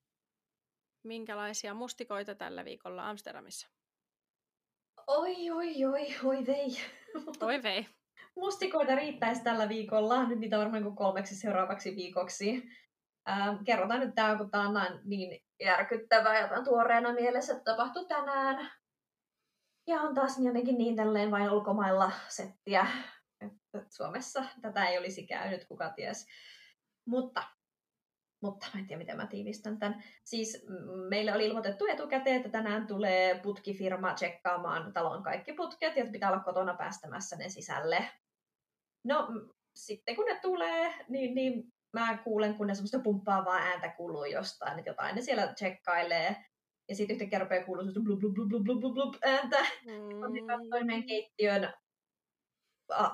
Minkälaisia mustikoita tällä viikolla Amsterdamissa? Oi, oi, oi, oi vei. [laughs] Oi vei. Mustikoita riittäisi tällä viikolla. Nyt niitä varmaan kuin kolmeksi seuraavaksi viikoksi. Ähm, kerrotaan nyt tämä, kun tämä on niin järkyttävää ja tuoreena mielessä, että tapahtui tänään. Ja on taas jotenkin niin tälleen vain ulkomailla settiä Suomessa tätä ei olisi käynyt, kuka ties. Mutta, mutta mä en tiedä, miten mä tiivistän tämän. Siis meille oli ilmoitettu etukäteen, että tänään tulee putkifirma tsekkaamaan talon kaikki putket, ja pitää olla kotona päästämässä ne sisälle. No, sitten kun ne tulee, niin, niin mä kuulen, kun ne semmoista pumppaavaa ääntä kuuluu jostain, että jotain ne siellä tsekkailee. Ja sitten yhtäkkiä rupeaa kuulua semmoista blub blub blub blub blub blub ääntä. Mm. meidän keittiön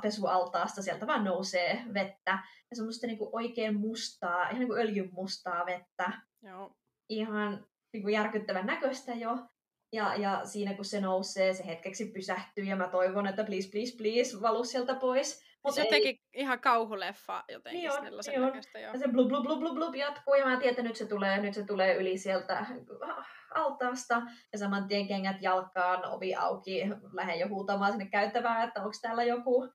pesualtaasta, sieltä vaan nousee vettä. Ja semmoista niinku oikein mustaa, ihan niinku öljyn mustaa vettä. Joo. Ihan niinku järkyttävän näköistä jo. Ja, ja siinä kun se nousee, se hetkeksi pysähtyy ja mä toivon, että please, please, please, valu sieltä pois. Mut se jotenkin ei... ihan kauhuleffa jotenkin niin on, sellaisen niin näköistä. Jo. Ja se blub, blub, blub, blub, blub jatkuu ja mä tiedän, että nyt se tulee, nyt se tulee yli sieltä altaasta. Ja saman tien kengät jalkaan, ovi auki, lähden jo huutamaan sinne käyttävää, että onko täällä joku.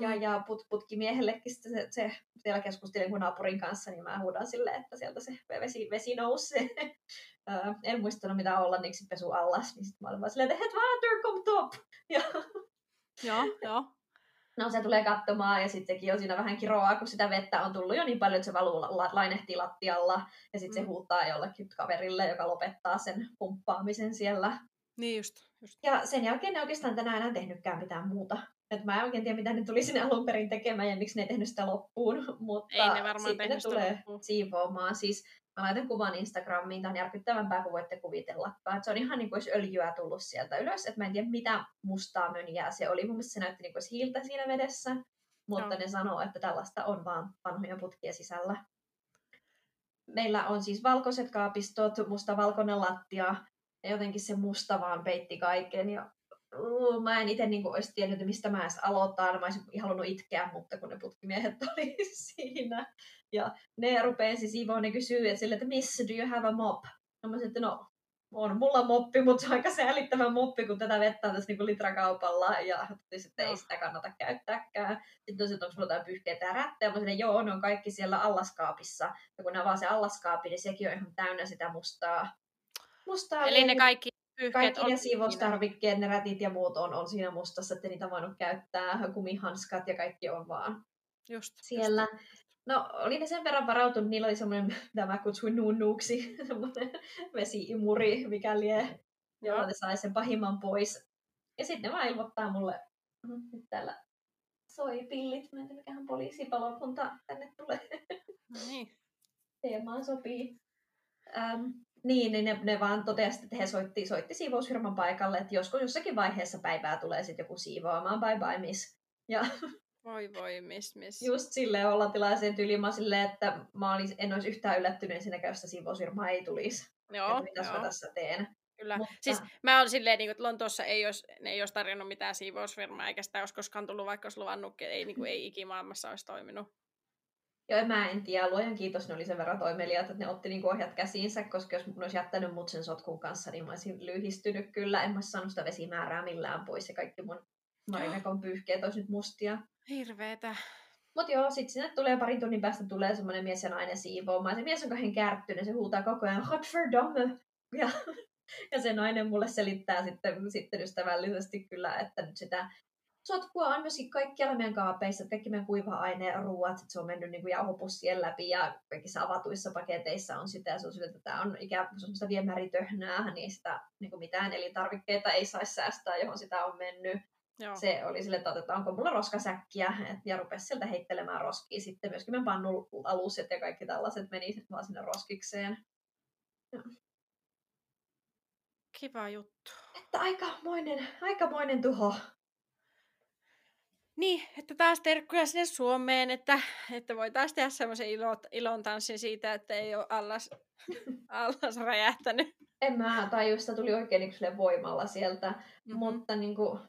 Ja, mm. ja put, putkimiehellekin se, se, se, siellä keskustelin kun naapurin kanssa, niin mä huudan sille, että sieltä se vesi, vesi nousee. [laughs] en muistanut mitä olla niiksi pesu allas, niin sitten mä olin vaan silleen, että het water kom top! [laughs] Ja, joo, joo. No se tulee katsomaan ja sitten sekin on siinä vähän kiroaa, kun sitä vettä on tullut jo niin paljon, että se valuu lainehtii lattialla. Ja sitten mm. se huuttaa jollekin kaverille, joka lopettaa sen pumppaamisen siellä. Niin just, just. Ja sen jälkeen ne oikeastaan tänään enää tehnytkään mitään muuta. Et mä en oikein tiedä, mitä ne tuli sinne alun perin tekemään ja miksi ne ei tehnyt sitä loppuun. [laughs] Mutta ei ne varmaan sitten ne tulee loppuun. siivoamaan. Siis mä laitan kuvan Instagramiin, tämä on järkyttävämpää kuin voitte kuvitella. Et se on ihan niin kuin olisi öljyä tullut sieltä ylös. Et mä en tiedä, mitä mustaa mönjää se oli. Mun mielestä se näytti niin kuin hiiltä siinä vedessä. Mutta no. ne sanoo, että tällaista on vaan vanhoja putkia sisällä. Meillä on siis valkoiset kaapistot, musta valkoinen lattia, ja jotenkin se musta vaan peitti kaiken. Ja uh, mä en itse niin olisi tiennyt, mistä mä edes aloitan. Mä olisin halunnut itkeä, mutta kun ne putkimiehet [laughs] oli siinä. Ja ne rupesi siivoon, ne kysyy, että, sille, että miss, do you have a mop? No mä sanoin, että no, on mulla moppi, mutta se on aika säälittävä moppi, kun tätä vettä on tässä niin litrakaupalla ja että ei sitä kannata käyttääkään. Sitten on, että onko sulla jotain pyyhkeitä ja rättejä. Mä sanoin, joo, ne on kaikki siellä allaskaapissa. Ja kun ne avaa se allaskaapi, niin sekin on ihan täynnä sitä mustaa. mustaa Eli ne kaikki kaikki ne siivoustarvikkeet, ne rätit ja muut on, on siinä mustassa, että niitä voinut käyttää, kumihanskat ja kaikki on vaan just, siellä. Just. No, oli ne sen verran varautunut, niillä oli semmoinen, mitä mä kutsuin nunnuuksi, [laughs] semmoinen vesiimuri, mikä lie, jolla ne sai sen pahimman pois. Ja sitten ne vaan ilmoittaa mulle, nyt täällä soi pillit. Mä en tiedä, mikähän poliisipalokunta tänne tulee. No niin. Teemaan sopii. Ähm, niin, niin ne, ne vaan totesivat, että he soitti, soitti siivousfirman paikalle, että joskus jossakin vaiheessa päivää tulee sitten joku siivoamaan, bye bye miss. Ja [laughs] Voi voi, miss, miss. just silleen olla tilaiseen tyyliin, mä silleen, että mä olis, en olisi yhtään yllättynyt siinä, jos siivousfirmaa ei tulisi. Joo, että mitäs mä joo. tässä teen. Kyllä. Mutta- Siis mä olen silleen, niin kuin, että Lontoossa ei olisi, ne ei olisi tarjonnut mitään siivousfirmaa, eikä sitä olisi koskaan tullut, vaikka olisi luvannutkin, ei, niin kuin, ei ikimaailmassa olisi toiminut. Joo, mä en tiedä. Luojan kiitos, ne oli sen verran toimeliaat, että ne otti niinku ohjat käsiinsä, koska jos mun olisi jättänyt mut sen sotkun kanssa, niin mä olisin lyhistynyt kyllä. En mä saanut sitä vesimäärää millään pois ja kaikki mun marinekon pyyhkeet olisi nyt mustia. Hirveetä. Mut joo, sit sinne tulee parin tunnin päästä tulee semmonen mies ja nainen siivoamaan. Se mies on kahden kärttynyt, se huutaa koko ajan Godverdomme! Ja, ja se nainen mulle selittää sitten, sitten ystävällisesti kyllä, että nyt sitä sotkua on myöskin kaikkialla meidän kaapeissa, kaikki meidän kuiva-aineen ruuat, että se on mennyt niin kuin jauhopussien läpi ja kaikissa avatuissa paketeissa on sitä, ja se on sillä, että tämä on ikään kuin semmoista viemäritöhnää, niin sitä niin kuin mitään elintarvikkeita ei saisi säästää, johon sitä on mennyt Joo. se oli sille, että otetaanko mulla roskasäkkiä, et, ja rupesi sieltä heittelemään roskia. Sitten myöskin meidän pannun aluset ja kaikki tällaiset meni vaan sinne roskikseen. Kiva juttu. Että aikamoinen, aikamoinen tuho. Niin, että taas terkkuja sinne Suomeen, että, että voitaisiin tehdä semmoisen ilon, ilon tanssin siitä, että ei ole allas, [laughs] allas räjähtänyt. En mä taju, sitä tuli oikein niin kuin voimalla sieltä, mm-hmm. mutta niin kuin,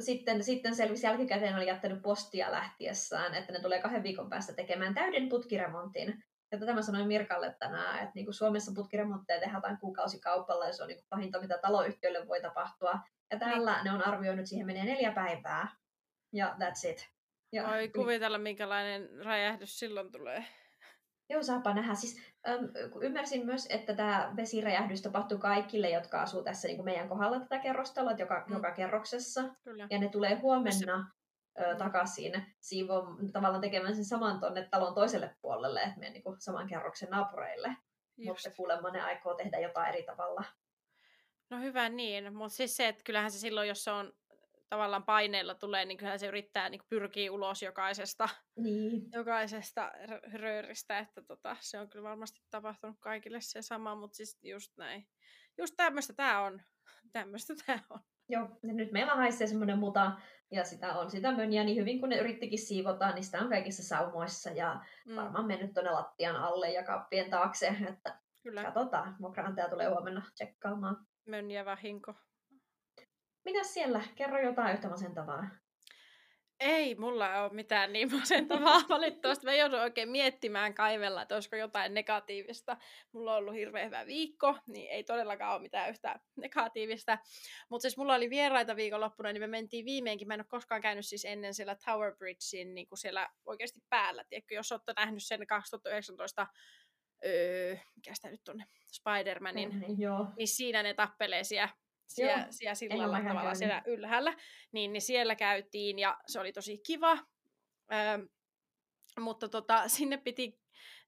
sitten, sitten selvisi jälkikäteen, oli jättänyt postia lähtiessään, että ne tulee kahden viikon päästä tekemään täyden putkiremontin. Ja tätä mä sanoin Mirkalle tänään, että niin kuin Suomessa putkiremontteja tehdään kuukausikaupalla ja se on niin kuin pahinta, mitä taloyhtiölle voi tapahtua. Ja täällä ne on arvioinut, siihen menee neljä päivää. Ja that's it. Ja Voi kuvitella, minkälainen räjähdys silloin tulee. Joo, saapa nähdä. Siis, äm, ymmärsin myös, että tämä vesiräjähdys tapahtuu kaikille, jotka asuu tässä niin kuin meidän kohdalla tätä kerrostaloa, joka, Mm. mm. joka kerroksessa. Kyllä. Ja ne tulee huomenna ö, takaisin siivon, tavallaan tekemään sen saman tonne talon toiselle puolelle, että meidän niin kuin, saman kerroksen naapureille. Just. Mutta kuulemma ne aikoo tehdä jotain eri tavalla. No hyvä niin, mutta siis se, että kyllähän se silloin, jos se on tavallaan paineella tulee, niin kyllähän se yrittää niin pyrkiä ulos jokaisesta, Niin. jokaisesta rö- rööristä, että tota, se on kyllä varmasti tapahtunut kaikille se sama, mutta siis just näin. Just tämmöistä tämä on. [laughs] Tämmöistä tämä on. Joo, ja nyt meillä haisee semmoinen muta, ja sitä on sitä mönjää niin hyvin kuin ne yrittikin siivota, niin sitä on kaikissa saumoissa, ja Mm, varmaan mennyt tuonne lattian alle ja kappien taakse, että kyllä, katsotaan. Vuokraantaja tulee huomenna tsekkaamaan. mönjä vahinko. Mitäs siellä? Kerro jotain yhtä masentavaa. Ei mulla ole mitään niin masentavaa [laughs] valitettavasti. Mä joudun oikein miettimään kaivella, että olisiko jotain negatiivista. Mulla on ollut hirveän hyvä viikko, niin ei todellakaan ole mitään yhtä negatiivista. Mutta siis mulla oli vieraita viikonloppuna, niin me mentiin viimeinkin. Mä en ole koskaan käynyt siis ennen siellä Tower Bridgein niin kuin siellä oikeasti päällä. Tiedätkö, jos olette nähnyt sen 2019, öö, mikä sitä nyt on, Spider-Manin, Niin, joo. niin siinä ne tappelee siellä, siellä, Joo, siellä tavallaan käynyt. siellä ylhäällä, niin, niin siellä käytiin ja se oli tosi kiva. Öö, mutta tota, [laughs] sinne piti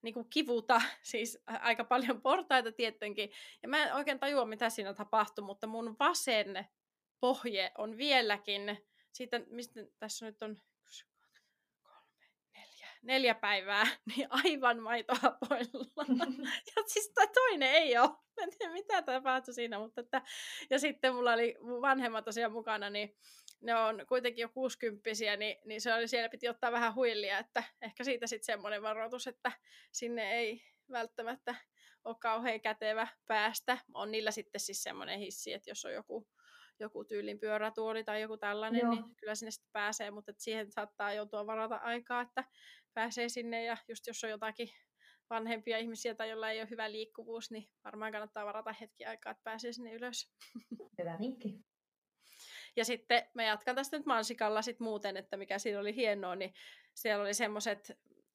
niinku kivuta, siis aika paljon portaita tietenkin. Ja mä en oikein tajua, mitä siinä tapahtui, mutta mun vasen pohje on vieläkin, siitä, mistä tässä nyt on neljä, päivää, [laughs] niin aivan maitohapoilla. [laughs] Ja siis toi toinen ei ole. Mä en tiedä, mitä tapahtui siinä, mutta että... Ja sitten mulla oli mun vanhemmat tosiaan mukana, niin ne on kuitenkin jo 60 niin, niin se oli, siellä piti ottaa vähän huilia, että ehkä siitä sitten semmoinen varoitus, että sinne ei välttämättä ole kauhean kätevä päästä. On niillä sitten siis semmoinen hissi, että jos on joku, joku tyylin pyörätuoli tai joku tällainen, Joo. niin kyllä sinne sitten pääsee, mutta siihen saattaa joutua varata aikaa, että pääsee sinne ja just jos on jotakin vanhempia ihmisiä tai jolla ei ole hyvä liikkuvuus, niin varmaan kannattaa varata hetki aikaa, että pääsee sinne ylös. Hyvä vinkki. Ja sitten mä jatkan tästä nyt mansikalla sit muuten, että mikä siinä oli hienoa, niin siellä oli semmoiset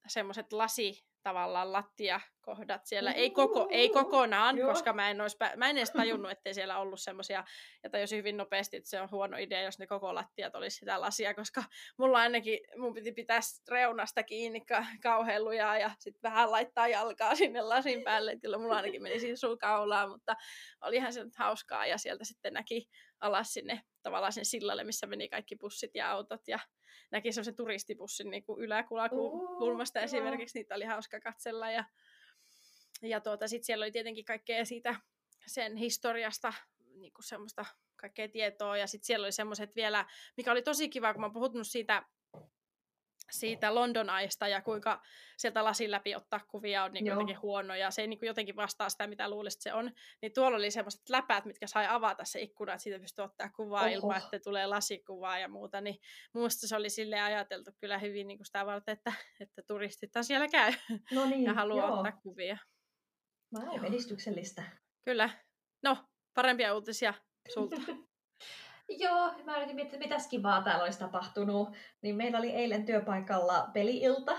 semmoset lasi tavallaan lattiakohdat siellä. Ei, koko, ei kokonaan, Joo. koska mä en, pä- mä en edes tajunnut, ettei siellä ollut semmoisia, ja tajusin hyvin nopeasti, että se on huono idea, jos ne koko lattiat olisi sitä lasia, koska mulla ainakin, mun piti pitää reunasta kiinni ka- kauhean lujaa ja sitten vähän laittaa jalkaa sinne lasin päälle, että kyllä mulla ainakin meni siinä suukaulaan, mutta olihan se nyt hauskaa ja sieltä sitten näki alas sinne tavallaan sen sillalle, missä meni kaikki bussit ja autot ja näki semmoisen turistibussin niin kuin yläkulmasta esimerkiksi, niitä oli hauska katsella ja, ja tuota, sitten siellä oli tietenkin kaikkea siitä sen historiasta niin kuin semmoista kaikkea tietoa ja sitten siellä oli semmoiset vielä, mikä oli tosi kiva, kun mä oon puhunut siitä siitä London Aista ja kuinka sieltä lasin läpi ottaa kuvia on niin jotenkin huono ja se ei niin jotenkin vastaa sitä, mitä luulisit se on. Niin tuolla oli semmoiset läpäät, mitkä sai avata se ikkuna, että siitä pystyy ottaa kuvaa Oho. ilman, että tulee lasikuvaa ja muuta. Niin muista se oli sille ajateltu kyllä hyvin niin kuin sitä varten, että, että turistit siellä käy no niin, ja haluaa joo. ottaa kuvia. Oon edistyksellistä. Kyllä. No, parempia uutisia sulta. [laughs] Joo, mä yritin miettiä, mitä kivaa täällä olisi tapahtunut. Niin meillä oli eilen työpaikalla peliilta.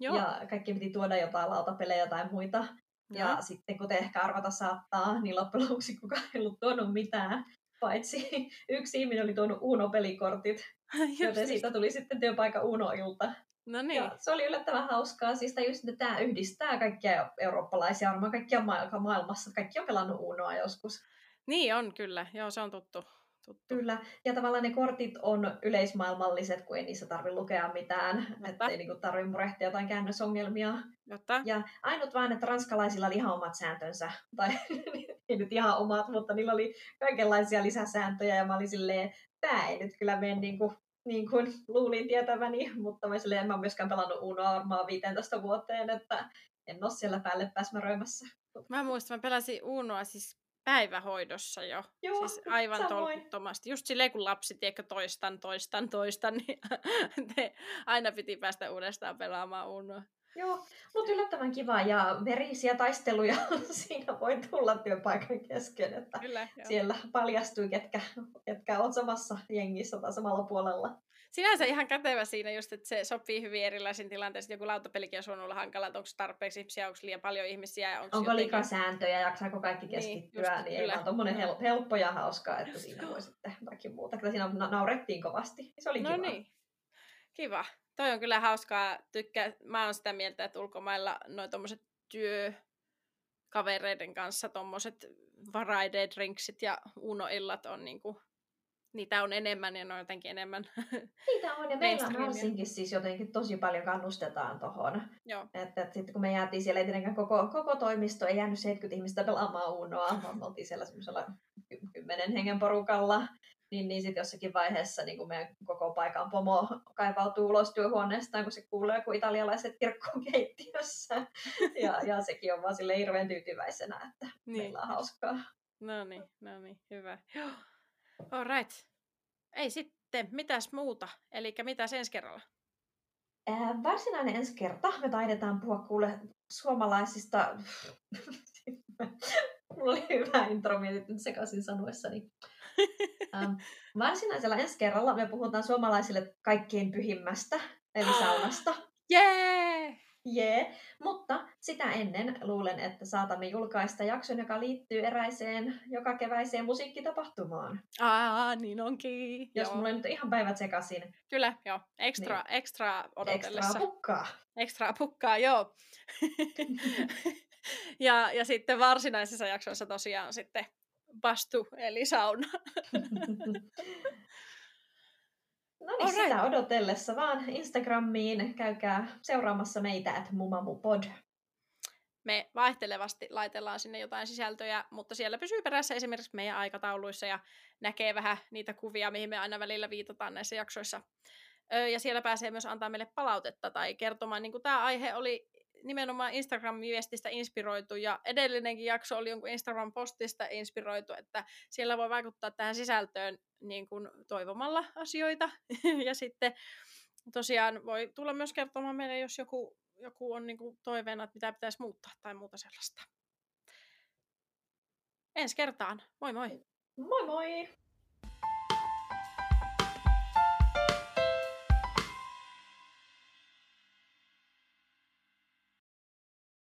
Joo. Ja kaikki piti tuoda jotain lautapelejä tai muita. Ja, ja sitten kuten ehkä arvata saattaa, niin loppujen lopuksi kukaan ei ollut tuonut mitään. Paitsi yksi ihminen oli tuonut Uno-pelikortit. [laughs] joten siitä tuli sitten työpaikan Uno-ilta. No niin. Ja se oli yllättävän hauskaa. Siis just, että tämä yhdistää kaikkia eurooppalaisia, varmaan kaikkia maailmassa. Kaikki on pelannut Unoa joskus. Niin on kyllä, joo se on tuttu tuttu. Kyllä, ja tavallaan ne kortit on yleismaailmalliset, kun ei niissä tarvitse lukea mitään, että ei niinku tarvitse murehtia jotain käännösongelmia. Jotta. Ja ainut vaan, että ranskalaisilla oli ihan omat sääntönsä, [laughs] tai ei nyt ihan omat, mutta niillä oli kaikenlaisia lisäsääntöjä, ja mä olin silleen, tämä ei nyt kyllä mene niin kuin, niin kuin luulin tietäväni, mutta mä, silleen, en mä myöskään pelannut Unoa varmaan 15 vuoteen, että en ole siellä päälle pääsmäröimässä. Mä muistan, mä pelasin Unoa siis päivähoidossa jo. Joo, siis aivan samoin. tolkuttomasti. Just silleen, kun lapsi tiedätkö, toistan, toistan, toistan, [laughs] niin aina piti päästä uudestaan pelaamaan Unoa. Joo, mutta yllättävän kiva ja verisiä taisteluja [laughs] siinä voi tulla työpaikan kesken, että Kyllä, siellä paljastui, ketkä, ketkä on samassa jengissä tai samalla puolella sinänsä ihan kätevä siinä just, että se sopii hyvin erilaisiin tilanteisiin. Joku lautapelikin on olla hankala, että onko tarpeeksi ihmisiä, onko liian paljon ihmisiä. Onko jotenkin... liikaa sääntöjä, jaksaako kaikki niin, keskittyä, niin, niin ei vaan tuommoinen hel- helppo ja hauskaa, että siinä voi sitten jotakin muuta. Kyllä siinä naurettiin kovasti. Se oli no kiva. niin, kiva. Toi on kyllä hauskaa. Tykkää, mä oon sitä mieltä, että ulkomailla noin tommoset työ, kavereiden kanssa tuommoiset variety drinksit ja unoillat on niinku niitä on enemmän ja ne on jotenkin enemmän [laughs] Niitä on, ja meillä varsinkin siis jotenkin tosi paljon kannustetaan tuohon. Että, että sitten kun me jäätiin siellä, ei tietenkään koko, koko toimisto, ei jäänyt 70 ihmistä pelaamaan Unoa, vaan me oltiin siellä semmoisella kymmenen hengen porukalla. Niin, niin sitten jossakin vaiheessa niin kun meidän koko paikan pomo kaivautuu ulos työhuoneestaan, kun se kuulee, kun italialaiset kirkkoon [laughs] keittiössä. Ja, ja sekin on vaan sille hirveän tyytyväisenä, että niin. meillä on hauskaa. No niin, no niin, hyvä. Joo. Alright. Ei sitten, mitäs muuta? Eli mitäs ensi kerralla? Äh, varsinainen ensi kerta. Me taidetaan puhua kuule suomalaisista... [laughs] Mulla oli hyvä intro, mietit nyt sekaisin sanoessani. Ähm, [laughs] varsinaisella ensi kerralla me puhutaan suomalaisille kaikkein pyhimmästä, eli saunasta. [gasps] Jee! Jee, mutta sitä ennen luulen, että saatamme julkaista jakson, joka liittyy eräiseen joka keväiseen musiikkitapahtumaan. Aa, niin onkin. Jos joo. mulla nyt ihan päivät sekaisin. Kyllä, joo. Extra, niin. extra odotellessa. Extra pukkaa. Extra pukkaa, joo. [laughs] [laughs] ja, ja sitten varsinaisessa jaksossa tosiaan sitten bastu, eli sauna. [laughs] No niin, sitä odotellessa vaan Instagramiin käykää seuraamassa meitä, että mumamupod. Me vaihtelevasti laitellaan sinne jotain sisältöjä, mutta siellä pysyy perässä esimerkiksi meidän aikatauluissa ja näkee vähän niitä kuvia, mihin me aina välillä viitataan näissä jaksoissa. Ja siellä pääsee myös antaa meille palautetta tai kertomaan, niin kuin tämä aihe oli nimenomaan Instagram-viestistä inspiroitu ja edellinenkin jakso oli jonkun Instagram-postista inspiroitu, että siellä voi vaikuttaa tähän sisältöön niin kuin toivomalla asioita [laughs] ja sitten tosiaan voi tulla myös kertomaan meille, jos joku, joku on niin kuin toiveena, että mitä pitäisi muuttaa tai muuta sellaista. Ensi kertaan. Moi moi! Moi moi!